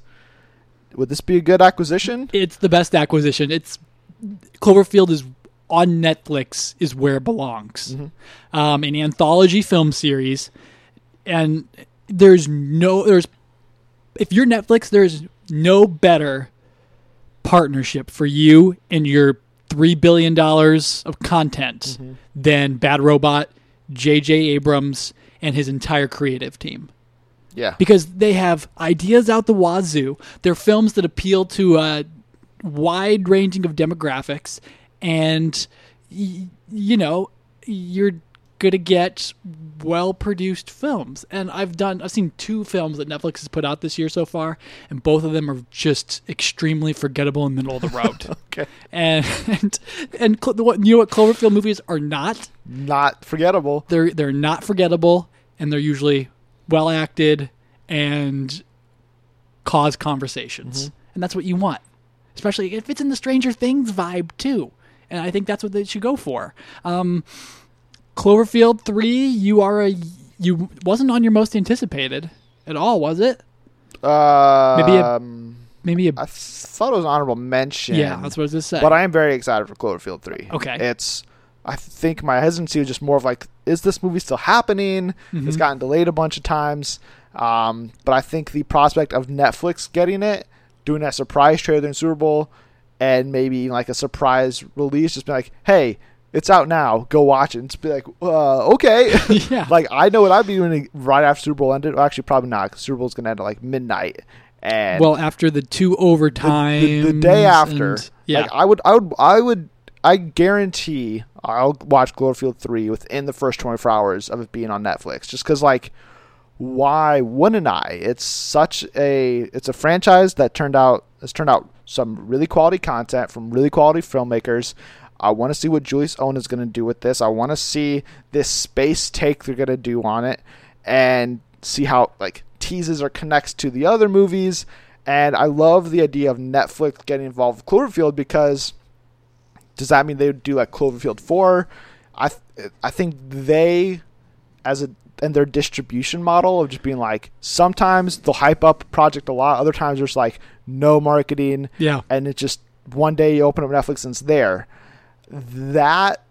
A: Would this be a good acquisition?
B: It's the best acquisition. It's Cloverfield is on Netflix is where it belongs. Um, an anthology film series, and there's no there's if you're Netflix, there's no better partnership for you and your three billion dollars of content mm-hmm. than Bad Robot, J.J. Abrams, and his entire creative team
A: Yeah.
B: because they have ideas out the wazoo. They're films that appeal to a wide ranging of demographics, and y- you know you're gonna get well produced films. And I've done I've seen two films that Netflix has put out this year so far, and both of them are just extremely forgettable and middle of the road.
A: Okay.
B: and and and what you know what Cloverfield movies are not
A: Not forgettable.
B: they're they're not forgettable and they're usually well acted and cause conversations and that's what you want especially if it's in the stranger things vibe too and i think that's what they should go for um, cloverfield 3 you are a you wasn't on your most anticipated at all was it
A: Uh,
B: Maybe a-
A: um,
B: maybe a
A: I thought it was honorable mention.
B: yeah that's what i was just saying
A: But I am very excited for Cloverfield 3.
B: Okay.
A: It's, I think my hesitancy was just more of like, is this movie still happening?
B: Mm-hmm.
A: It's gotten delayed a bunch of times. Um, but I think the prospect of Netflix getting it, doing that surprise trailer during Super Bowl, and maybe like a surprise release, just be like, hey, it's out now. Go watch it. And just be like, uh, okay.
B: Yeah.
A: like, I know what I'd be doing right after Super Bowl ended. Well, actually, probably not, because Super Bowl's going to end at like midnight. And
B: well after the two overtime
A: the, the day after.
B: yeah
A: Like I would I would I would I guarantee I'll watch Cloverfield 3 within the first 24 hours of it being on Netflix just cuz like why wouldn't I? It's such a it's a franchise that turned out has turned out some really quality content from really quality filmmakers. I want to see what Julius Onah is going to do with this. I want to see this space take they're going to do on it and see how like teases or connects to the other movies. And I love the idea of Netflix getting involved with Cloverfield because does that mean they would do like Cloverfield 4? I th- I think they as a and their distribution model of just being like sometimes they'll hype up a project a lot, other times there's like no marketing
B: yeah
A: and it just one day you open up Netflix and it's there. That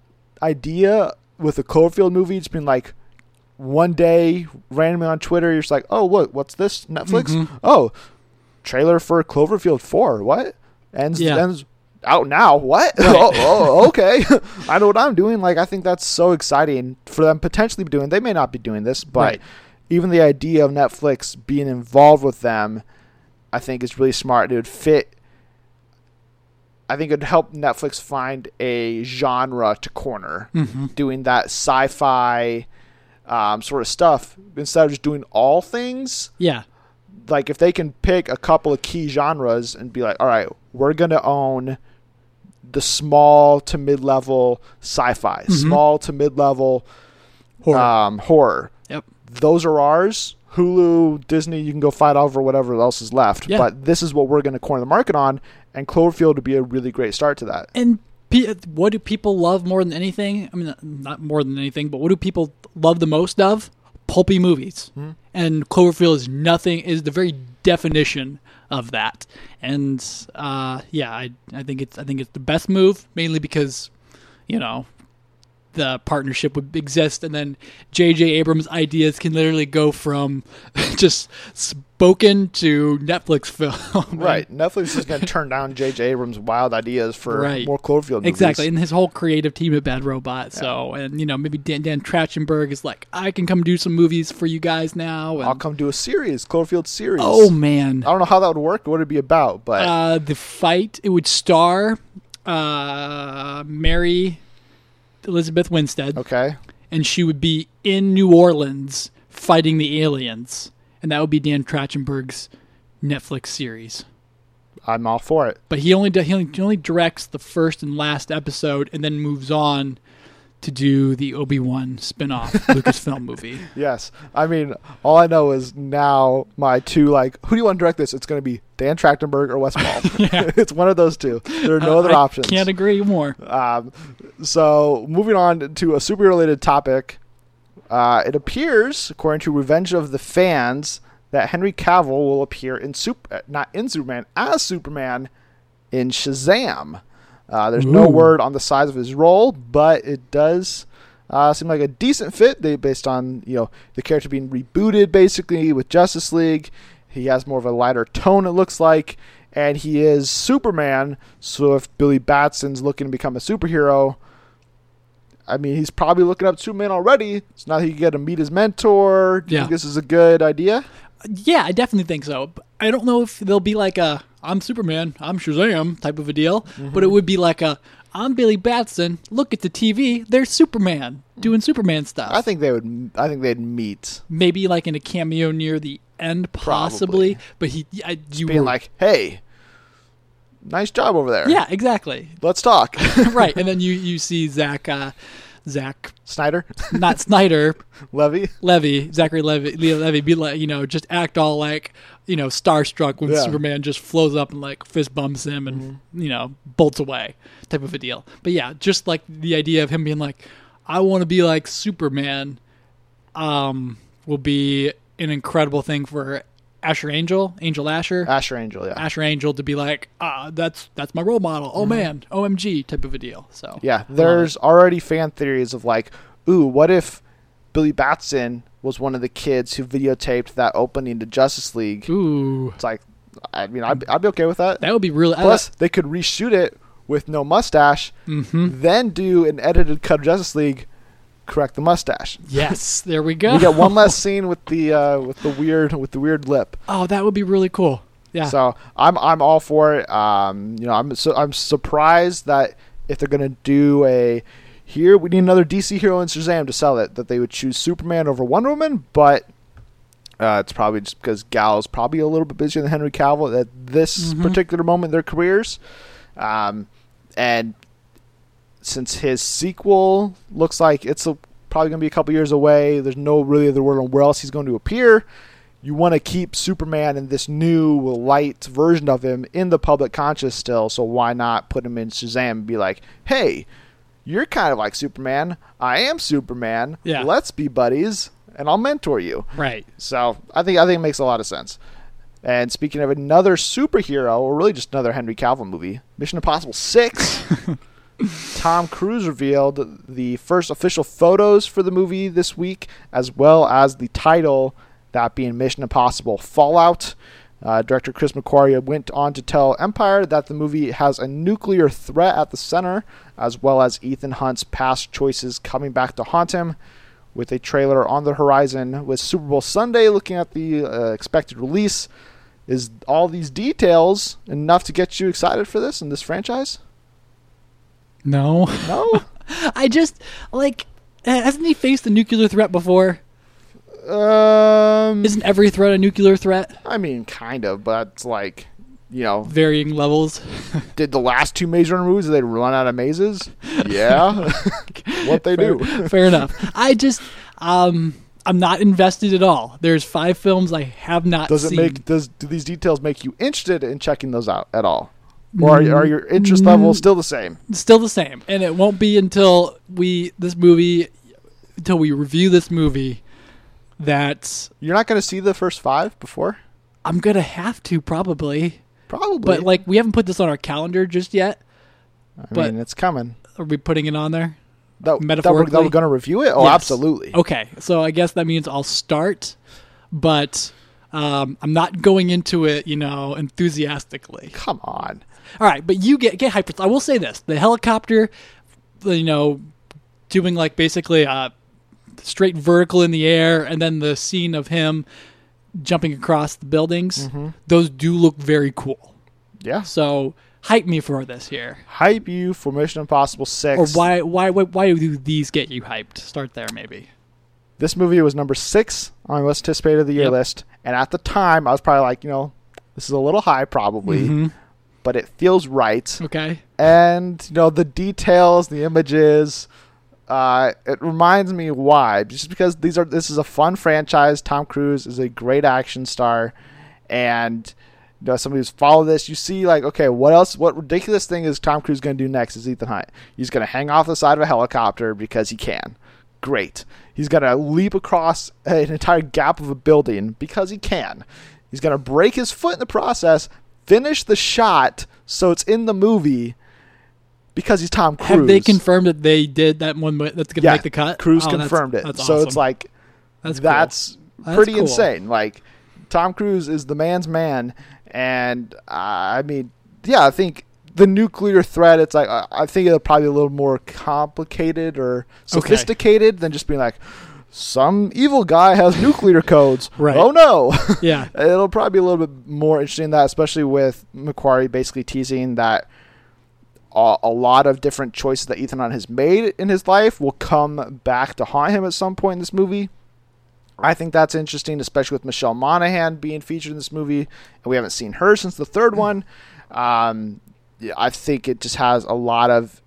A: idea with the Cloverfield movie, it's been like one day randomly on Twitter, you're just like, oh look, what's this Netflix?
B: Mhm.
A: Oh, trailer for Cloverfield Four. What ends
B: Yeah.
A: ends out now? What?
B: Right.
A: oh, oh, okay. I know what I'm doing. Like I think that's so exciting for them potentially doing. They may not be doing this, but
B: Right.
A: even the idea of Netflix being involved with them, I think is really smart. It would fit. I think it would help Netflix find a genre to corner,
B: hmm
A: doing that sci-fi um, sort of stuff instead of just doing all things.
B: yeah
A: Like if they can pick a couple of key genres and be like, all right, we're gonna own the small to mid-level sci-fi,
B: Mhm.
A: small to mid-level
B: horror
A: um, horror.
B: yep
A: those are ours. Hulu, Disney, you can go fight over whatever else is left.
B: Yeah.
A: But this is what we're going to corner the market on, and Cloverfield would be a really great start to that.
B: And pe- what do people love more than anything? I mean, not more than anything, but what do people love the most of? Pulpy movies. And Cloverfield is nothing, is the very definition of that. And uh, yeah, I, I think it's I think it's the best move, mainly because, you know, the partnership would exist, and then J.J. Abrams' ideas can literally go from just spoken to Netflix film.
A: Right. Netflix is going to turn down J.J. Abrams' wild ideas for
B: Right.
A: more Cloverfield movies.
B: Exactly, and his whole creative team at Bad Robot. So, and you know, maybe Dan, Dan Trachtenberg is like, I can come do some movies for you guys now. And,
A: I'll come do a series, Cloverfield series.
B: oh man,
A: I don't know how that would work, what it'd be about, but
B: uh, the fight it would star uh, Mary Elizabeth Winstead,
A: okay.
B: and she would be in New Orleans fighting the aliens, and that would be Dan Trachtenberg's Netflix series.
A: I'm all for it.
B: but he only do, he only, he only directs the first and last episode and then moves on to do the Obi-Wan spin-off Lucasfilm movie.
A: Yes. I mean, all I know is now my two, like, who do you want to direct this? It's going to be Dan Trachtenberg or Wes Ball. it's one of those two. There are no other
B: I
A: options.
B: Can't agree more.
A: Um, so, moving on to a super related topic, uh, it appears, according to Revenge of the Fans, that Henry Cavill will appear in super, not in Superman, as Superman in Shazam. Uh, there's no word on the size of his role, but it does uh, seem like a decent fit. They based on you know the character being rebooted basically with Justice League. He has more of a lighter tone, it looks like, and he is Superman. So if Billy Batson's looking to become a superhero, I mean he's probably looking up to Superman already. So now he can get to meet his mentor. Do you
B: Yeah.
A: think this is a good idea?
B: Yeah, I definitely think so. I don't know if there'll be like a I'm Superman, I'm Shazam type of a deal, but it would be like a I'm Billy Batson. Look at the TV. There's Superman doing Superman stuff.
A: I think they would. I think they'd meet,
B: maybe like in a cameo near the end, possibly.
A: Probably.
B: But he, I, you
A: being
B: were-
A: like, "Hey, nice job over there.
B: yeah, exactly.
A: let's talk."
B: right, and then you you see Zach, uh, Zach,
A: Snyder,
B: not Snyder,
A: Levi.
B: Levi, Zachary Levi, Leo Levy, be like, you know, just act all like, you know, starstruck when
A: Yeah.
B: Superman just flows up and like fist bumps him and you know bolts away, type of a deal. But yeah, just like the idea of him being like, I want to be like Superman, um, will be an incredible thing for Asher Angel, Angel Asher.
A: Asher Angel, yeah.
B: Asher Angel to be like, ah, that's that's my role model. Oh man, OMG type of a deal. So
A: Mm-hmm. Yeah, there's already fan theories of like, ooh, what if Billy Batson was one of the kids who videotaped that opening to Justice League?
B: Ooh,
A: It's like, I mean, I'd, I'd be okay with that.
B: that would be really.
A: Plus, they could reshoot it with no mustache,
B: mm-hmm.
A: then do an edited cut of Justice League, correct the mustache.
B: Yes, there we go.
A: We got one less scene with the uh, with the weird with the weird lip.
B: Oh, that would be really cool. Yeah.
A: So I'm I'm all for it. Um, you know, I'm so I'm surprised that if they're gonna do a here we need another DC hero in Shazam to sell it, that they would choose Superman over Wonder Woman, but uh, it's probably just because Gal's probably a little bit busier than Henry Cavill at this
B: Mhm.
A: particular moment in their careers. Um, and since his sequel looks like it's a, probably going to be a couple years away, there's no really other word on where else he's going to appear. You want to keep Superman and this new light version of him in the public conscious still, so why not put him in Shazam and be like, hey, you're kind of like Superman. I am Superman.
B: Yeah.
A: Let's be buddies, and I'll mentor you.
B: right.
A: So I think I think it makes a lot of sense. And speaking of another superhero, or really just another Henry Cavill movie, Mission Impossible Six. Tom Cruise revealed the first official photos for the movie this week, as well as the title, that being Mission Impossible Fallout. Uh, director Chris McQuarrie went on to tell Empire that the movie has a nuclear threat at the center, as well as Ethan Hunt's past choices coming back to haunt him. With a trailer on the horizon, with Super Bowl Sunday looking at the uh, expected release, is all these details enough to get you excited for this and this franchise?
B: No.
A: No.
B: I just like hasn't he faced a nuclear threat before?
A: um,
B: Isn't every threat a nuclear threat?
A: I mean, kind of, but it's like, you know,
B: Varying levels.
A: did the last two Maze Runner movies did they run out of mazes? Yeah, what they
B: fair,
A: do.
B: fair enough. I just um I'm not invested at all. There's five films I have not
A: Does it
B: seen.
A: make does do these details make you interested in checking those out at all, or are, are your interest level still the same?
B: still the same, and it won't be until we this movie until we review this movie that
A: You're not going to see the first five before,
B: I'm gonna have to probably.
A: probably.
B: But like we haven't put this on our calendar just yet.
A: I
B: but-
A: mean, it's coming.
B: Are we putting it on there?
A: That, that we're, we're going to review it. Oh,
B: Yes.
A: absolutely.
B: Okay, so I guess that means I'll start, but um, I'm not going into it, you know, enthusiastically.
A: Come on.
B: All right, but you get get hyper. I will say this: the helicopter, you know, doing like basically uh, straight vertical in the air, and then the scene of him jumping across the buildings.
A: Mm-hmm.
B: Those do look very cool.
A: Yeah.
B: So hype me for this here.
A: Hype you for Mission Impossible Six.
B: Or why why why why do these get you hyped? Start there maybe.
A: This movie was number six on my most anticipated of the year
B: Yep.
A: list, and at the time, I was probably like, you know, this is a little high, probably,
B: Mhm.
A: But it feels right.
B: Okay.
A: and you know the details, the images. Uh, it reminds me why, just because these are this is a fun franchise. Tom Cruise is a great action star, and you know somebody who's followed this. You see, like, okay, what else? What ridiculous thing is Tom Cruise going to do next? Is Ethan Hunt? He's going to hang off the side of a helicopter because he can. Great. He's going to leap across an entire gap of a building because he can. He's going to break his foot in the process, finish the shot so it's in the movie because he's Tom Cruise.
B: Have they confirmed that they did that one that's gonna
A: yeah,
B: make the cut?
A: Cruise
B: Oh, that's-
A: confirmed it.
B: that's
A: So it's like
B: That's
A: that's,
B: cool. That's
A: pretty
B: cool.
A: insane. Like Tom Cruise is the man's man, and uh, I mean, yeah, I think the nuclear threat. It's like I I think it'll probably be a little more complicated or sophisticated than just being like. Some evil guy has nuclear codes.
B: Right.
A: Oh no!
B: yeah.
A: It'll probably be a little bit more interesting than that, especially with McQuarrie basically teasing that a, a lot of different choices that Ethan Hunt has made in his life will come back to haunt him at some point in this movie. I think that's interesting, especially with Michelle Monaghan being featured in this movie, and we haven't seen her since the third one. Um, yeah, I think it just has a lot of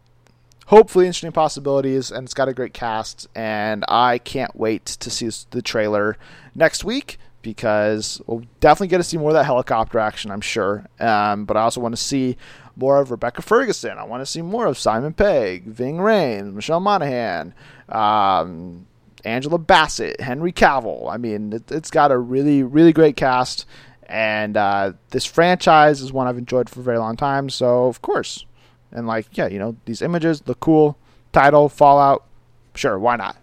A: hopefully interesting possibilities, and it's got a great cast. And I can't wait to see the trailer next week because we'll definitely get to see more of that helicopter action, I'm sure. Um, but I also want to see more of Rebecca Ferguson. I want to see more of Simon Pegg, Ving Rhames, Michelle Monaghan, um, Angela Bassett, Henry Cavill. I mean, it, it's got a really, really great cast. And uh, this franchise is one I've enjoyed for a very long time. So, of course. And, like, yeah, you know, these images look cool. Title, Fallout. Sure, why not?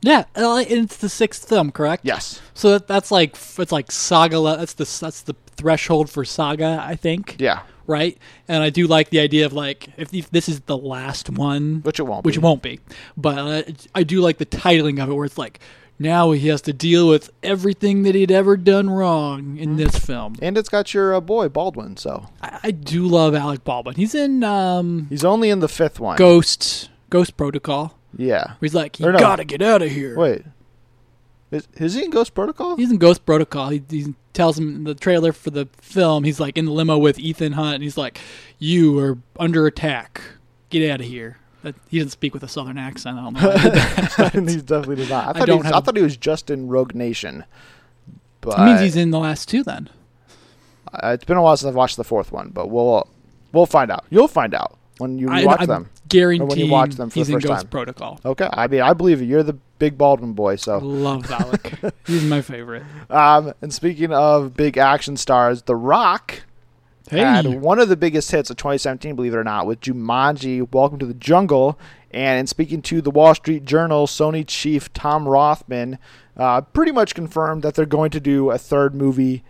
B: Yeah, it's the sixth film, correct?
A: Yes.
B: So that, that's like it's like saga. That's the that's the threshold for saga, I think.
A: Yeah.
B: Right. And I do like the idea of like if, if this is the last one,
A: Which it won't
B: which
A: be.
B: it won't be, but uh, I do like the titling of it, where it's like now he has to deal with everything that he'd ever done wrong in this film.
A: And it's got your uh, boy, Baldwin, so.
B: I, I do love Alec Baldwin. He's in um,
A: He's only in the fifth one.
B: Ghost Ghost Protocol.
A: Yeah.
B: He's like, you
A: Or no.
B: gotta get out of here.
A: Wait. Is, is he in Ghost Protocol?
B: He's in Ghost Protocol. He, he tells him in the trailer for the film. He's like in the limo with Ethan Hunt, and he's like, "You are under attack. Get out of here." That, he didn't speak with a southern accent. I don't know. I
A: he definitely does not. I
B: I
A: thought, was,
B: have-
A: I thought he was just in Rogue Nation. But
B: it means he's in the last two. Then
A: uh, it's been a while since I've watched the fourth one, but we'll we'll find out. You'll find out when you
B: I,
A: watch
B: I'm
A: them.
B: guaranteed When you
A: watch them for
B: he's
A: the
B: in
A: first
B: Ghost
A: time.
B: Protocol.
A: Okay. I mean, I believe you. You're the big Baldwin boy, so.
B: Love Alec. he's my favorite.
A: Um, and speaking of big action stars, The Rock
B: Hey,
A: had one of the biggest hits of 2017, believe it or not, with Jumanji: Welcome to the Jungle. And in speaking to the Wall Street Journal, Sony chief Tom Rothman uh, pretty much confirmed that they're going to do a third movie,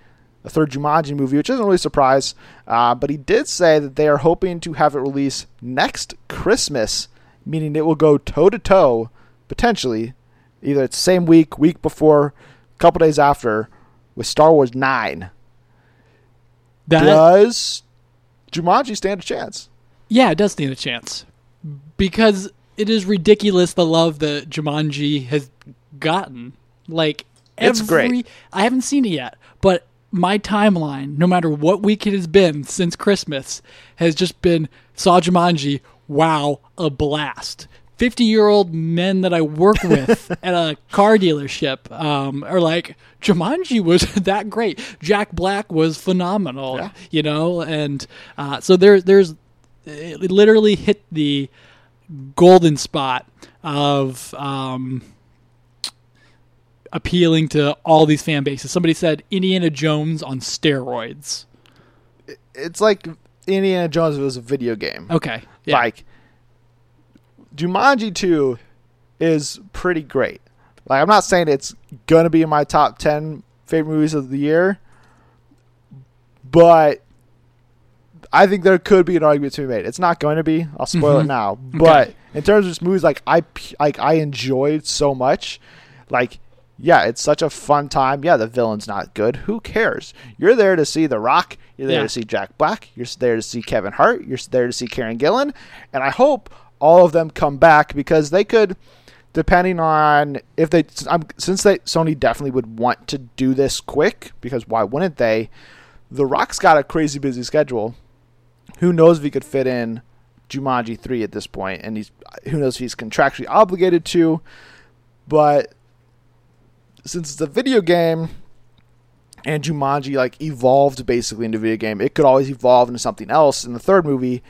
A: a third Jumanji movie, which isn't really a surprise. Uh, but he did say that they are hoping to have it release next Christmas, meaning it will go toe to toe, potentially, either it's same week, week before, a couple days after, with Star Wars 9.
B: That
A: Does Jumanji stand a chance?
B: Yeah, it does stand a chance because it is ridiculous the love that Jumanji has gotten. Like
A: It's
B: every,
A: great.
B: I haven't seen it yet, but my timeline, no matter what week it has been since Christmas, has just been saw Jumanji. Wow, a blast! 50 year old men that I work with at a car dealership um, are like, Jumanji was that great. Jack Black was phenomenal,
A: Yeah.
B: you know? And uh, so there, there's, it literally hit the golden spot of um, appealing to all these fan bases. Somebody said Indiana Jones on steroids.
A: It's like Indiana Jones was a video game.
B: Okay. Yeah.
A: Like Jumanji 2 is pretty great. Like I'm not saying it's gonna be in my top ten favorite movies of the year, but I think there could be an argument to be made. It's not going to be. I'll spoil it
B: Mhm.
A: now. But
B: Okay.
A: in terms of just movies, like I like I enjoyed so much. Like yeah, it's such a fun time. Yeah, the villain's not good. Who cares? You're there to see The Rock. You're there
B: Yeah.
A: to see Jack Black. You're there to see Kevin Hart. You're there to see Karen Gillan. And I hope all of them come back because they could, depending on if they, I'm, since they Sony definitely would want to do this quick because why wouldn't they? The Rock's got a crazy busy schedule. Who knows if he could fit in Jumanji three at this point, and he's who knows if he's contractually obligated to. But since it's a video game and Jumanji like evolved basically into video game, it could always evolve into something else. In the third movie,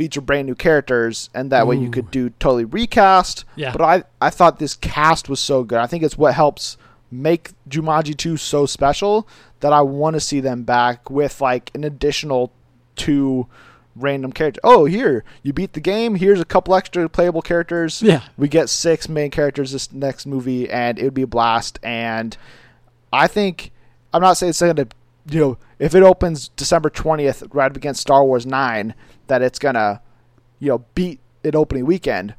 A: feature brand new characters, and that way you could do totally recast.
B: Yeah.
A: But I I thought this cast was so good. I think it's what helps make Jumanji two so special that I want to see them back with like an additional two random characters. Oh, here you beat the game. Here's a couple extra playable characters
B: Yeah.
A: we get six main characters this next movie, and it would be a blast. And I think I'm not saying it's going to, you know, if it opens December 20th right up against Star Wars 9, that it's going to, you know, beat it opening weekend.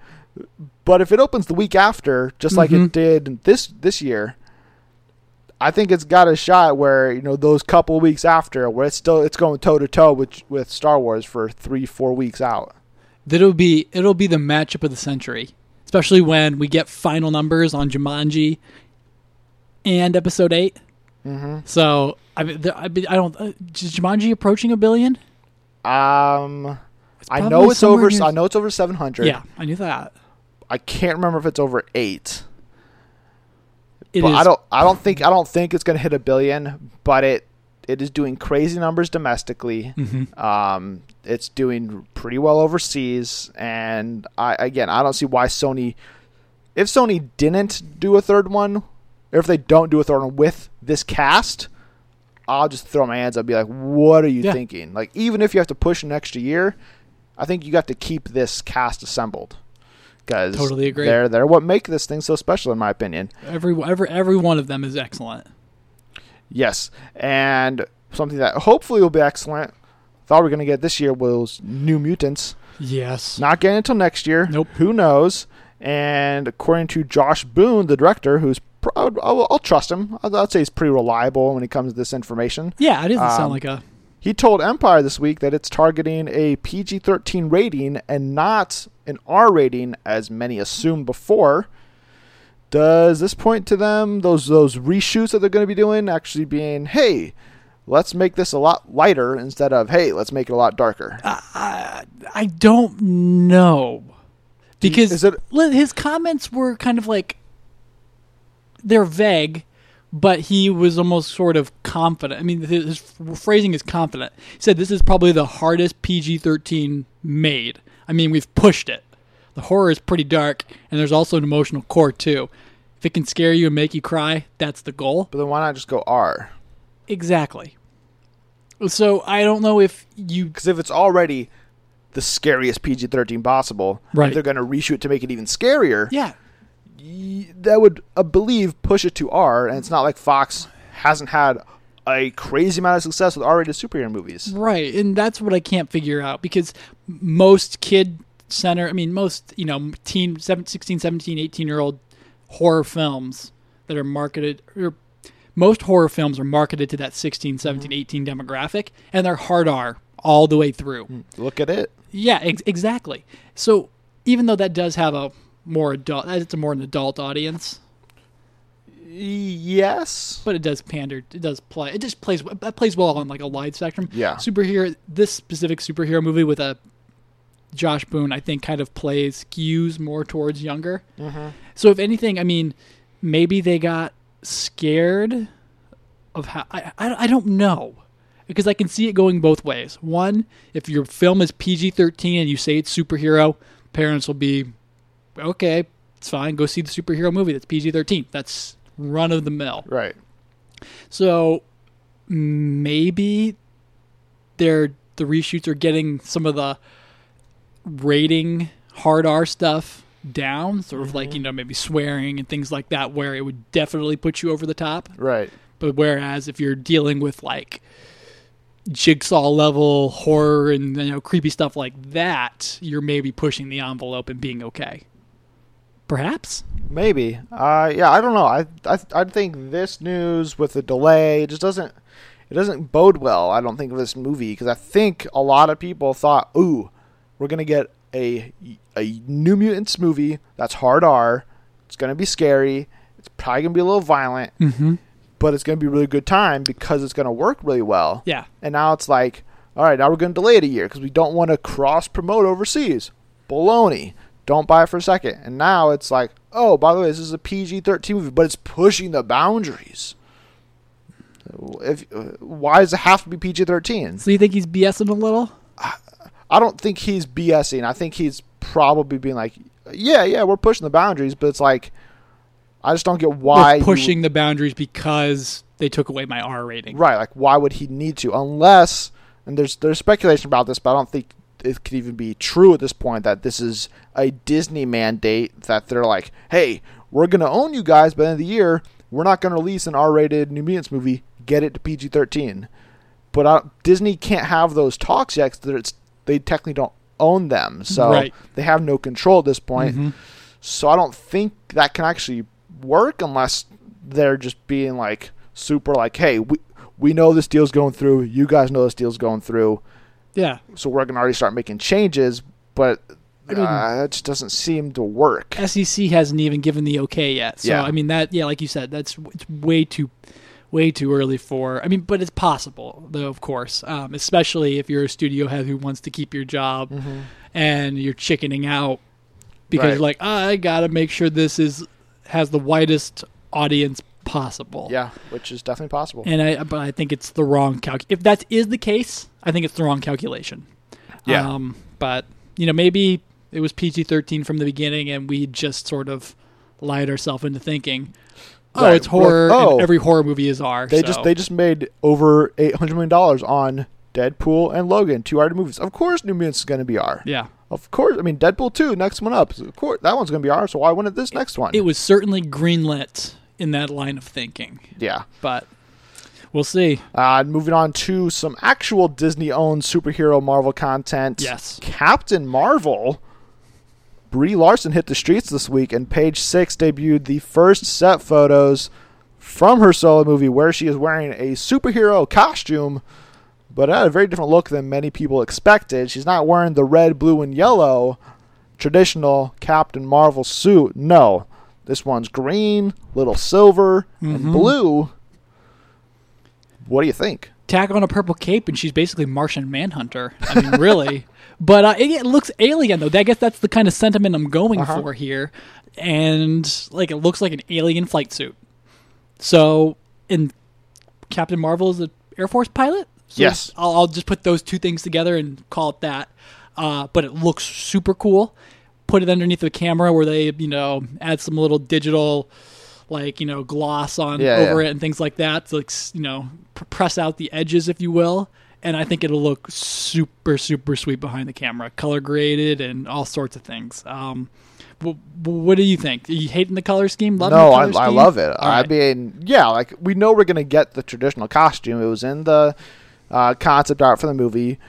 A: But if it opens the week after, just like
B: Mhm.
A: it did this this year, I think it's got a shot where you know those couple weeks after, where it's still it's going toe to toe with with Star Wars for three four weeks out.
B: That'll be it'll be the matchup of the century, especially when we get final numbers on Jumanji and Episode 8
A: Mm-hmm.
B: So I mean, I, I don't. Uh, is Jumanji approaching a billion?
A: Um, I know it's over.
B: near-
A: I know it's over seven hundred.
B: Yeah, I knew that.
A: I can't remember if it's over eight.
B: It
A: but
B: is-
A: I don't. I don't think. I don't think it's going to hit a billion. But it. It is doing crazy numbers domestically.
B: Mhm.
A: Um, it's doing pretty well overseas, and I again, I don't see why Sony. If Sony didn't do a third one, or if they don't do a third one with this cast, I'll just throw my hands up and be like, "What are you
B: Yeah.
A: thinking?" Like, even if you have to push an extra year, I think you got to keep this cast assembled because
B: Totally agree.
A: They're they're what make this thing so special, in my opinion.
B: Every every every one of them is excellent.
A: Yes, and something that hopefully will be excellent. Thought we are gonna get this year was New Mutants.
B: Yes.
A: Not getting until next year.
B: Nope.
A: Who knows? And according to Josh Boone, the director, who's pro- I'll, I'll trust him. I'd, I'd say he's pretty reliable when it comes to this information.
B: yeah, it doesn't
A: Um,
B: sound like a.
A: He told Empire this week that it's targeting a PG 13 rating and not an R rating, as many assumed before. Does this point to them, those those reshoots that they're going to be doing, actually being, hey, let's make this a lot lighter instead of, hey, let's make it a lot darker?
B: I, I don't know because
A: it-
B: his comments were kind of like they're vague, but he was almost sort of confident. I mean, his, his phrasing is confident. He said this is probably the hardest PG thirteen made. I mean, we've pushed it. The horror is pretty dark, and there's also an emotional core too. If it can scare you and make you cry, that's the goal.
A: But then why not just go R?
B: Exactly. So I don't know if you
A: Because if it's already the scariest PG 13 possible, if
B: Right.
A: they're going to reshoot to make it even scarier.
B: yeah
A: that would, I believe, push it to R. And it's not like Fox hasn't had a crazy amount of success with R-rated superhero movies.
B: Right, and that's what I can't figure out because most kid center, I mean most, you know, teen 7, 16, 17, 18 year old horror films that are marketed or most horror films are marketed to that 16, mm-hmm. 17, 18 demographic and they're hard R all the way through.
A: Mm, look at it.
B: Yeah, ex- exactly. So even though that does have a more adult it's a more an adult audience,
A: Yes.
B: but it does pander it does play it just plays it plays well on like a wide spectrum
A: Yeah.
B: superhero this specific superhero movie with a Josh Boone, I think, kind of plays skews more towards younger.
A: Mm-hmm.
B: So if anything, I mean, maybe they got scared of how I, I, I don't know because I can see it going both ways. One, if your film is PG thirteen and you say it's superhero, parents will be okay. It's fine. Go see the superhero movie that's PG thirteen. That's run of the mill.
A: Right.
B: So maybe they're the reshoots are getting some of the rating hard R stuff down, sort of like mm-hmm. you know maybe swearing and things like that, where it would definitely put you over the top.
A: Right.
B: But whereas if you're dealing with like jigsaw level horror and you know creepy stuff like that, you're maybe pushing the envelope and being okay. Perhaps.
A: Maybe. Uh, yeah, I don't know. I, I I think this news with the delay just doesn't it doesn't bode well. I don't think of this movie because I think a lot of people thought, "Ooh, we're gonna get a a New Mutants movie that's hard R. It's gonna be scary. It's probably gonna be a little violent,
B: Mm-hmm.
A: but it's gonna be a really good time because it's gonna work really well."
B: Yeah.
A: And now it's like, all right, now we're gonna delay it a year because we don't want to cross promote overseas. Baloney. Don't buy it for a second. And now it's like, oh, by the way, this is a PG 13 movie, but it's pushing the boundaries. If Why does it have to be PG 13?
B: So you think he's BSing a little?
A: I don't think he's BSing. I think he's probably being like, yeah, yeah, we're pushing the boundaries, but it's like, I just don't get why.
B: They're
A: you-
B: pushing the boundaries because they took away my R rating.
A: Right, like why would he need to? Unless and there's there's speculation about this, but I don't think it could even be true at this point that this is a Disney mandate that they're like, hey, we're gonna own you guys by the end of the year. We're not gonna release an R-rated New Mutants movie. Get it to PG-13. But uh, Disney can't have those talks yet because they technically don't own them, so
B: Right.
A: they have no control at this point.
B: Mhm.
A: So I don't think that can actually work unless they're just being like super like, hey, we we know this deal's going through. You guys know this deal's going through.
B: Yeah.
A: So we're gonna already start making changes, but
B: I mean-
A: uh, it just doesn't seem to work.
B: SEC hasn't even given the okay yet. So
A: Yeah.
B: I mean that yeah, like you said, that's it's way too way too early for I mean, but it's possible though, of course. Um, especially if you're a studio head who wants to keep your job and you're chickening out because
A: Right.
B: you're like, "Ah, I gotta make sure this is has the widest audience possible.
A: Yeah, which is definitely possible.
B: And I but I think it's the wrong calc if that is the case, I think it's the wrong calculation.
A: Yeah.
B: Um, but you know, maybe it was PG thirteen from the beginning, and we just sort of lied ourselves into thinking, oh,
A: Right.
B: it's horror.
A: Oh.
B: and every horror movie is R.
A: they
B: so-
A: just they just made over eight hundred million dollars on Deadpool and Logan, two R movies. Of course, New Mutants is going to be R.
B: yeah.
A: Of course, I mean Deadpool two, next one up. Of course, that one's going to be R. So why wouldn't this next one?
B: It was certainly greenlit in that line of thinking,
A: yeah.
B: but we'll see.
A: Uh, moving on to some actual Disney-owned superhero Marvel content.
B: Yes.
A: Captain Marvel. Brie Larson hit the streets this week, and Page Six debuted the first set photos from her solo movie where she is wearing a superhero costume, but it had a very different look than many people expected. She's not wearing the red, blue, and yellow traditional Captain Marvel suit. No, this one's green, little silver, and
B: Mhm.
A: blue. What do you think?
B: Tack on a purple cape, and she's basically Martian Manhunter. I mean, really. But uh, it, it looks alien, though. I guess that's the kind of sentiment I'm going
A: Uh-huh.
B: for here. And like, it looks like an alien flight suit. So, and Captain Marvel is an Air Force pilot. So
A: Yes.
B: I'll, I'll just put those two things together and call it that. Uh, but it looks super cool. Put it underneath the camera where they, you know, add some little digital, like you know, gloss on
A: Yeah,
B: over
A: yeah.
B: it and things like that. To, like you know, pr- press out the edges, if you will. And I think it'll look super, super sweet behind the camera, color graded and all sorts of things. Um, wh- wh- what do you think? Are you hating the color scheme? Loving
A: no,
B: the
A: I,
B: color
A: I
B: scheme?
A: love it.
B: All
A: I
B: right.
A: mean, yeah, like we know we're gonna get the traditional costume. It was in the uh, concept art for the movie.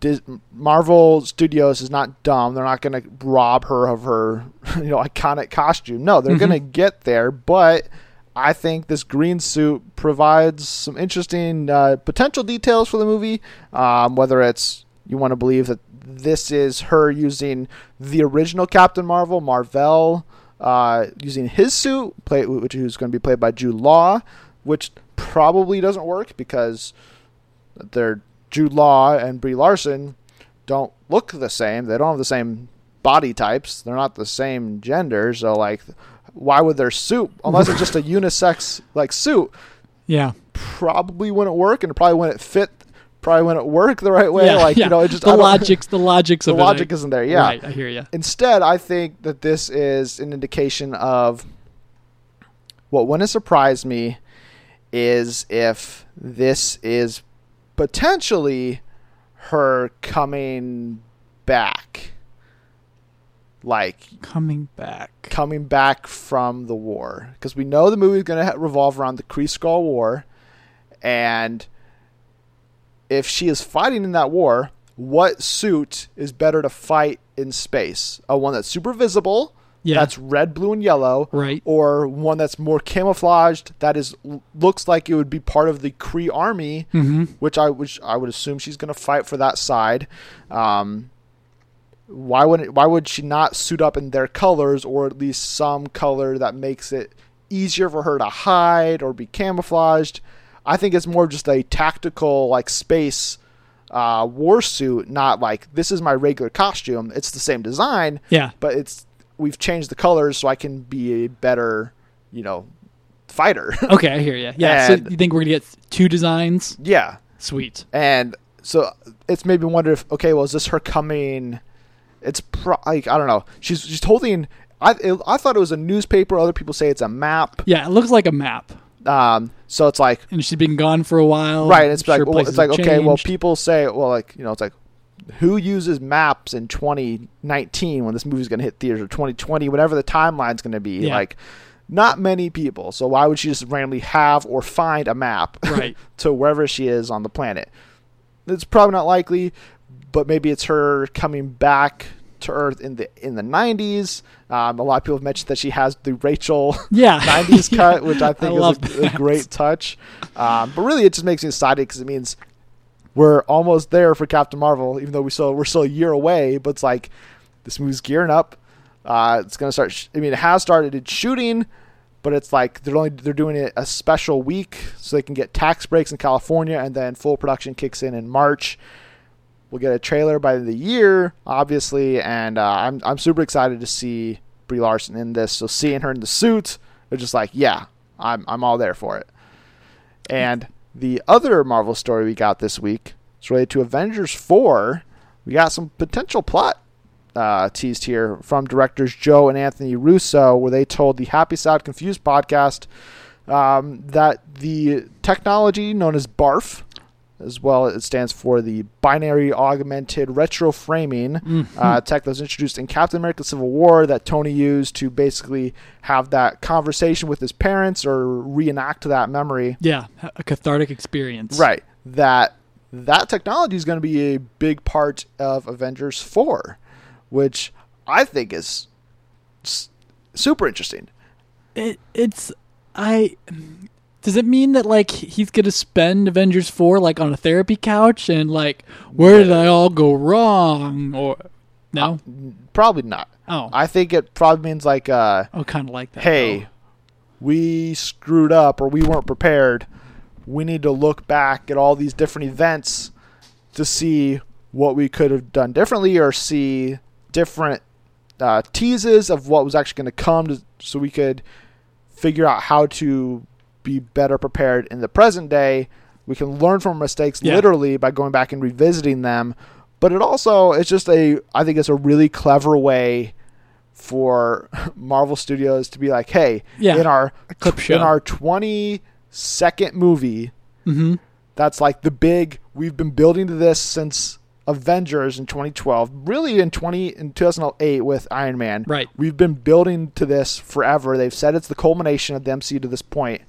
A: Dis- Marvel Studios is not dumb. They're not gonna rob her of her, you know, iconic costume. No, they're
B: Mm-hmm.
A: gonna get there. But I think this green suit provides some interesting uh, potential details for the movie. Um, whether it's you want to believe that this is her using the original Captain Marvel, Marvel, uh, using his suit, play, which is going to be played by Jude Law, which probably doesn't work because they're Jude Law and Brie Larson don't look the same. They don't have the same body types. They're not the same gender. So like, why would their suit, unless it's just a unisex like suit,
B: Yeah.
A: probably wouldn't work, and probably wouldn't fit. Probably wouldn't work the right way.
B: yeah.
A: like
B: yeah.
A: you know, it just
B: the logics, the logics
A: The
B: of it,
A: logic
B: I-
A: isn't there. Yeah.
B: Right. I hear you.
A: Instead, I think that this is an indication of what wouldn't surprise me is if this is potentially her coming back. Like
B: Coming back.
A: coming back from the war. Because we know the movie is going to revolve around the Kree-Skrull War. And if she is fighting in that war, what suit is better to fight in space? A one that's super visible,
B: Yeah.
A: that's red, blue, and yellow,
B: right.
A: or one that's more camouflaged, that is looks like it would be part of the Kree army,
B: Mm-hmm.
A: which I which I would assume she's going to fight for that side. Um, why would why would she not suit up in their colors or at least some color that makes it easier for her to hide or be camouflaged? I think it's more just a tactical like space uh, war suit, not like this is my regular costume. It's the same design,
B: Yeah.
A: but it's we've changed the colors so I can be a better, you know, fighter.
B: Okay, I hear you. Yeah. so you think we're gonna get two designs?
A: yeah.
B: Sweet.
A: And so it's made me wonder if okay, well, is this her coming? It's pro- like I don't know. She's she's holding. I it, I thought it was a newspaper. Other people say it's a map.
B: Yeah, it looks like a map,
A: Um, so it's like
B: and she's been gone for a while.
A: right. It's
B: Sure,
A: like well, it's like okay. Well, people say well, like you know, it's like who uses maps in 2019 when this movie's going to hit theaters or 2020, whatever the timeline's going to be.
B: Yeah.
A: Like, not many people. So why would she just randomly have or find a map
B: Right.
A: to wherever she is on the planet? It's probably not likely, but maybe it's her coming back to Earth in the in the 90s. Um, a lot of people have mentioned that she has the Rachel
B: Yeah.
A: 90s cut, which I think
B: love
A: is a, a great touch. Um, but really, it just makes me excited because it means we're almost there for Captain Marvel, even though we still we're still a year away. But it's like this movie's gearing up. Uh, it's gonna start. Sh- I mean, it has started its shooting, but it's like they're only they're doing it a special week so they can get tax breaks in California, and then full production kicks in in March. We'll get a trailer by the year, obviously, and uh, I'm I'm super excited to see Brie Larson in this. So seeing her in the suit, it's just like, yeah, I'm I'm all there for it. And the other Marvel story we got this week is related to Avengers 4. We got some potential plot uh, teased here from directors Joe and Anthony Russo, where they told the Happy Sad Confused podcast um, that the technology known as BARF, as well it stands for the Binary Augmented Retro Framing
B: Mm-hmm.
A: uh, tech that was introduced in Captain America: Civil War that Tony used to basically have that conversation with his parents or reenact that memory.
B: yeah, a cathartic experience.
A: Right. That that technology is going to be a big part of Avengers 4, which I think is super interesting.
B: It, it's I. Does it mean that like he's gonna spend Avengers four like on a therapy couch and like where did I all go wrong or no?
A: Probably not.
B: oh,
A: I think it probably means like uh
B: oh, kind of like that.
A: hey, we screwed up or we weren't prepared. We need to look back at all these different events to see what we could have done differently or see different uh, teases of what was actually going to come to, so we could figure out how to be better prepared in the present day. We can learn from mistakes
B: Yeah.
A: literally by going back and revisiting them. But it also it's just a I think it's a really clever way for Marvel Studios to be like, hey,
B: Yeah,
A: in our
B: clip show.
A: in our twenty second movie,
B: Mm-hmm.
A: that's like the big we've been building to this since Avengers in 2012, really in 20 in 2008 with Iron Man.
B: Right.
A: We've been building to this forever. They've said it's the culmination of the MCU to this point.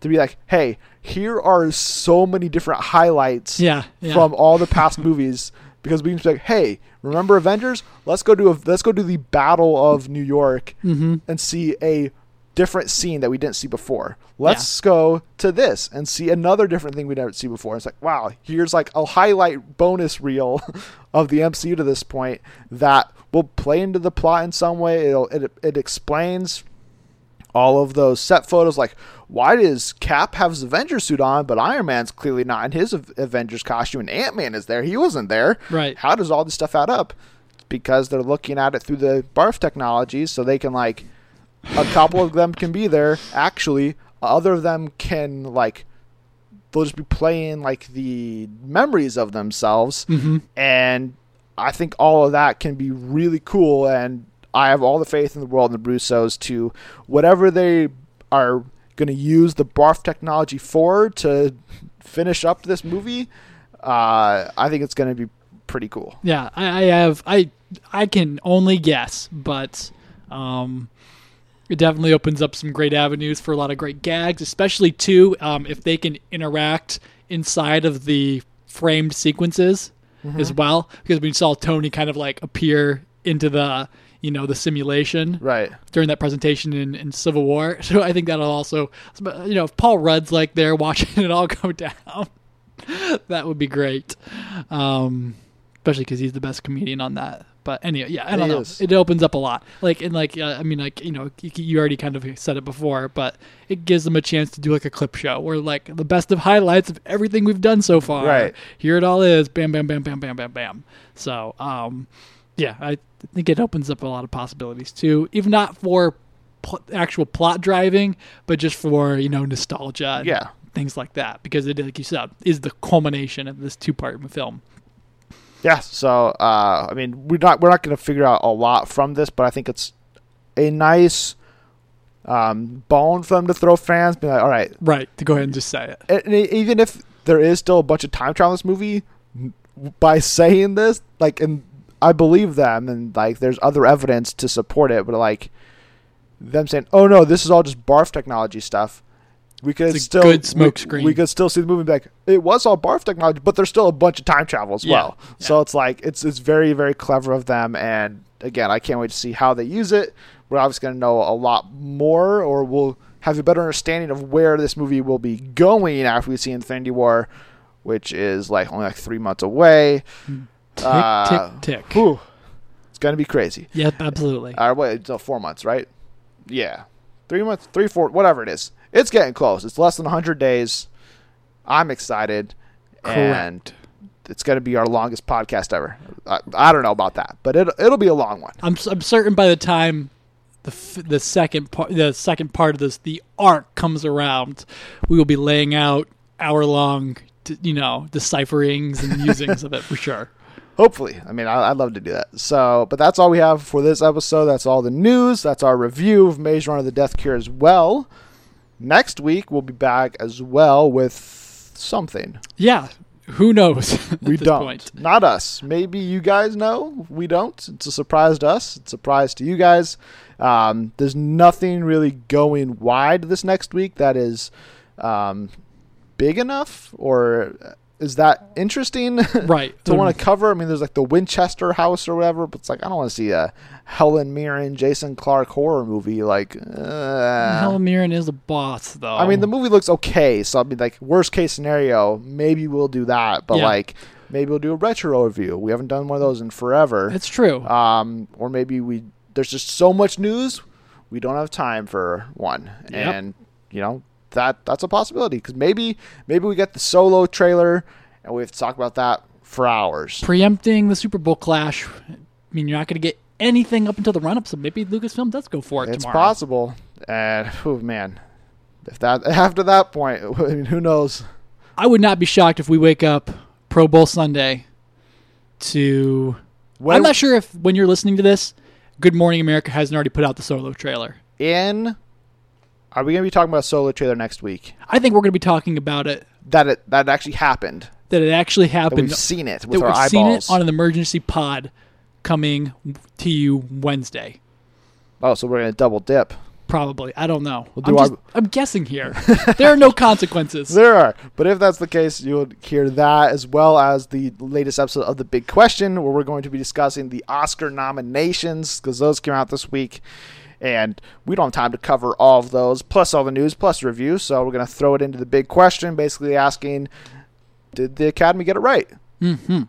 A: To be like, hey, here are so many different highlights
B: Yeah, yeah.
A: from all the past movies because we can be like, hey, remember Avengers? Let's go do a let's go do the Battle of New York
B: mm-hmm.
A: and see a different scene that we didn't see before. Let's go to this and see another different thing we didn't see before. It's like, wow, here's like a highlight bonus reel of the MCU to this point that will play into the plot in some way. It'll, it it explains all of those set photos. Like, why does Cap have his Avengers suit on, but Iron Man's clearly not in his Avengers costume, and Ant Man is there? He wasn't there.
B: Right.
A: How does all this stuff add up? Because they're looking at it through the barf technologies, so they can like a couple of them can be there. Actually, other of them can like they'll just be playing like the memories of themselves,
B: Mm-hmm.
A: and I think all of that can be really cool. And I have all the faith in the world in the Russos to whatever they are going to use the barf technology for to finish up this movie. Uh, I think it's going to be pretty cool.
B: Yeah, I, I have I I can only guess, but um, it definitely opens up some great avenues for a lot of great gags, especially too um, if they can interact inside of the framed sequences as well. Because we saw Tony kind of like appear into the you know the simulation
A: Right.
B: during that presentation in, in Civil War. So I think that'll also, you know, if Paul Rudd's like there watching it all go down, that would be great. Um, especially because he's the best comedian on that. But anyway, yeah, I don't
A: He
B: know.
A: is.
B: It opens up a lot. Like and like, uh, I mean, like you know, you, you already kind of said it before, but it gives them a chance to do like a clip show where like the best of highlights of everything we've done so far.
A: Right.
B: Here it all is. Bam, bam, bam, bam, bam, bam, bam. So, um, yeah, I think it opens up a lot of possibilities too, even not for pl- actual plot driving, but just for you know nostalgia, and
A: Yeah.
B: things like that. Because it, like you said, is the culmination of this two-part film.
A: Yeah. So uh, I mean, we're not we're not going to figure out a lot from this, but I think it's a nice um, bone for them to throw fans. Be like, all right,
B: Right. To go ahead and just say it.
A: and even if there is still a bunch of time travel in this movie, by saying this, like, and I believe them, and like, there's other evidence to support it, but like, them saying, "Oh no, this is all just barf technology stuff." We could still
B: good smoke
A: we,
B: screen.
A: We could still see the movie like, it was all barf technology, but there's still a bunch of time travel as
B: Yeah,
A: well. So it's like it's it's very very clever of them, and again, I can't wait to see how they use it. We're obviously going to know a lot more, or we'll have a better understanding of where this movie will be going after we see Infinity War, which is like only like three months away. Hmm.
B: Tick,
A: Uh,
B: tick, tick.
A: Whew. It's going to be crazy.
B: Yep, absolutely.
A: Or wait, it's uh, four months, right? Yeah, three months, three, four, whatever it is. It's getting close. It's less than hundred days. I'm excited, and it's going to be our longest podcast ever. I, I don't know about that, but it it'll be a long one.
B: I'm, I'm certain by the time the f- the second part the second part of this the arc comes around, we will be laying out hour long, you know, decipherings and musings of it for sure.
A: Hopefully, I mean, I, I'd love to do that. So, but that's all we have for this episode. That's all the news. That's our review of Maze Runner: The Death Cure as well. Next week we'll be back as well with something.
B: Yeah, who knows?
A: We don't.
B: point.
A: Not us. Maybe you guys know. We don't. It's a surprise to us. It's a surprise to you guys. Um, there's nothing really going wide this next week that is um, big enough, or is that interesting
B: Right.
A: to want to cover? I mean, there's like the Winchester House or whatever, but it's like I don't want to see a Helen Mirren, Jason Clarke horror movie. Like, uh,
B: Helen Mirren is a boss, though.
A: I mean, the movie looks okay, so I mean, like worst case scenario, maybe we'll do that. But
B: Yeah.
A: like, maybe we'll do a retro review. We haven't done one of those in forever.
B: it's true.
A: Um, or maybe we there's just so much news, we don't have time for one,
B: Yep.
A: and you know that that's a possibility because maybe maybe we get the solo trailer and we have to talk about that for hours.
B: Preempting the Super Bowl clash. I mean, you're not going to get anything up until the run up, so maybe Lucasfilm does go for it tomorrow.
A: It's
B: tomorrow.
A: possible, and oh man, if that after that point, I mean, who knows?
B: I would not be shocked if we wake up Pro Bowl Sunday to.
A: When-
B: I'm not sure if when you're listening to this, Good Morning America hasn't already put out the solo trailer.
A: in are we going to be talking about a solo trailer next week
B: I think we're going to be talking about it
A: that it that actually happened
B: that it actually
A: that
B: happened.
A: we've seen it
B: that
A: with our
B: we've
A: eyeballs
B: seen it on an emergency pod coming to you Wednesday.
A: oh so we're going to double dip
B: Probably. I don't know.
A: We'll
B: I'm,
A: do
B: just, I'm guessing here. there are no consequences.
A: there are but if that's the case you'll hear that as well as the latest episode of the big question where we're going to be discussing the oscar nominations because those came out this week and we don't have time to cover all of those plus all the news plus reviews so we're going to throw it into the big question basically asking did the academy get it right
B: hmm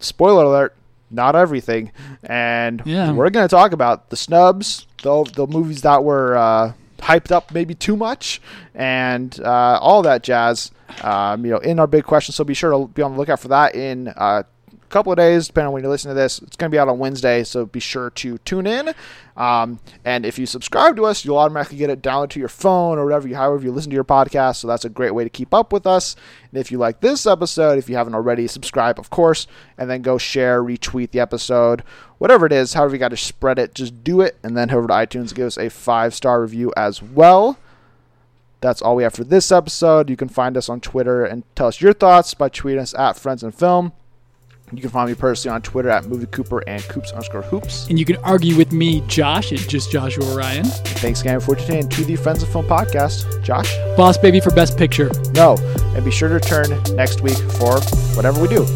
A: spoiler alert, not everything. And
B: Yeah.
A: we're going to talk about the snubs, the, the movies that were uh, hyped up maybe too much, and uh, all that jazz. Um, you know, in our big question. So be sure to be on the lookout for that in uh, couple of days, depending on when you listen to this. It's going to be out on Wednesday, so be sure to tune in. Um, and if you subscribe to us, you'll automatically get it downloaded to your phone or whatever you, however you listen to your podcast. So that's a great way to keep up with us. And if you like this episode, if you haven't already, subscribe, of course, and then go share, retweet the episode, whatever it is, however you got to spread it, just do it. And then over to iTunes, give us a five star review as well. That's all we have for this episode. You can find us on Twitter and tell us your thoughts by tweeting us at Friends and Film. You can find me personally on Twitter at Movie Cooper and Coops underscore Hoops.
B: And you can argue with me, Josh, at just Joshua Ryan.
A: Thanks again for tuning in to the Friends of Film podcast. Josh?
B: Boss Baby for Best Picture.
A: No. And be sure to return next week for whatever we do.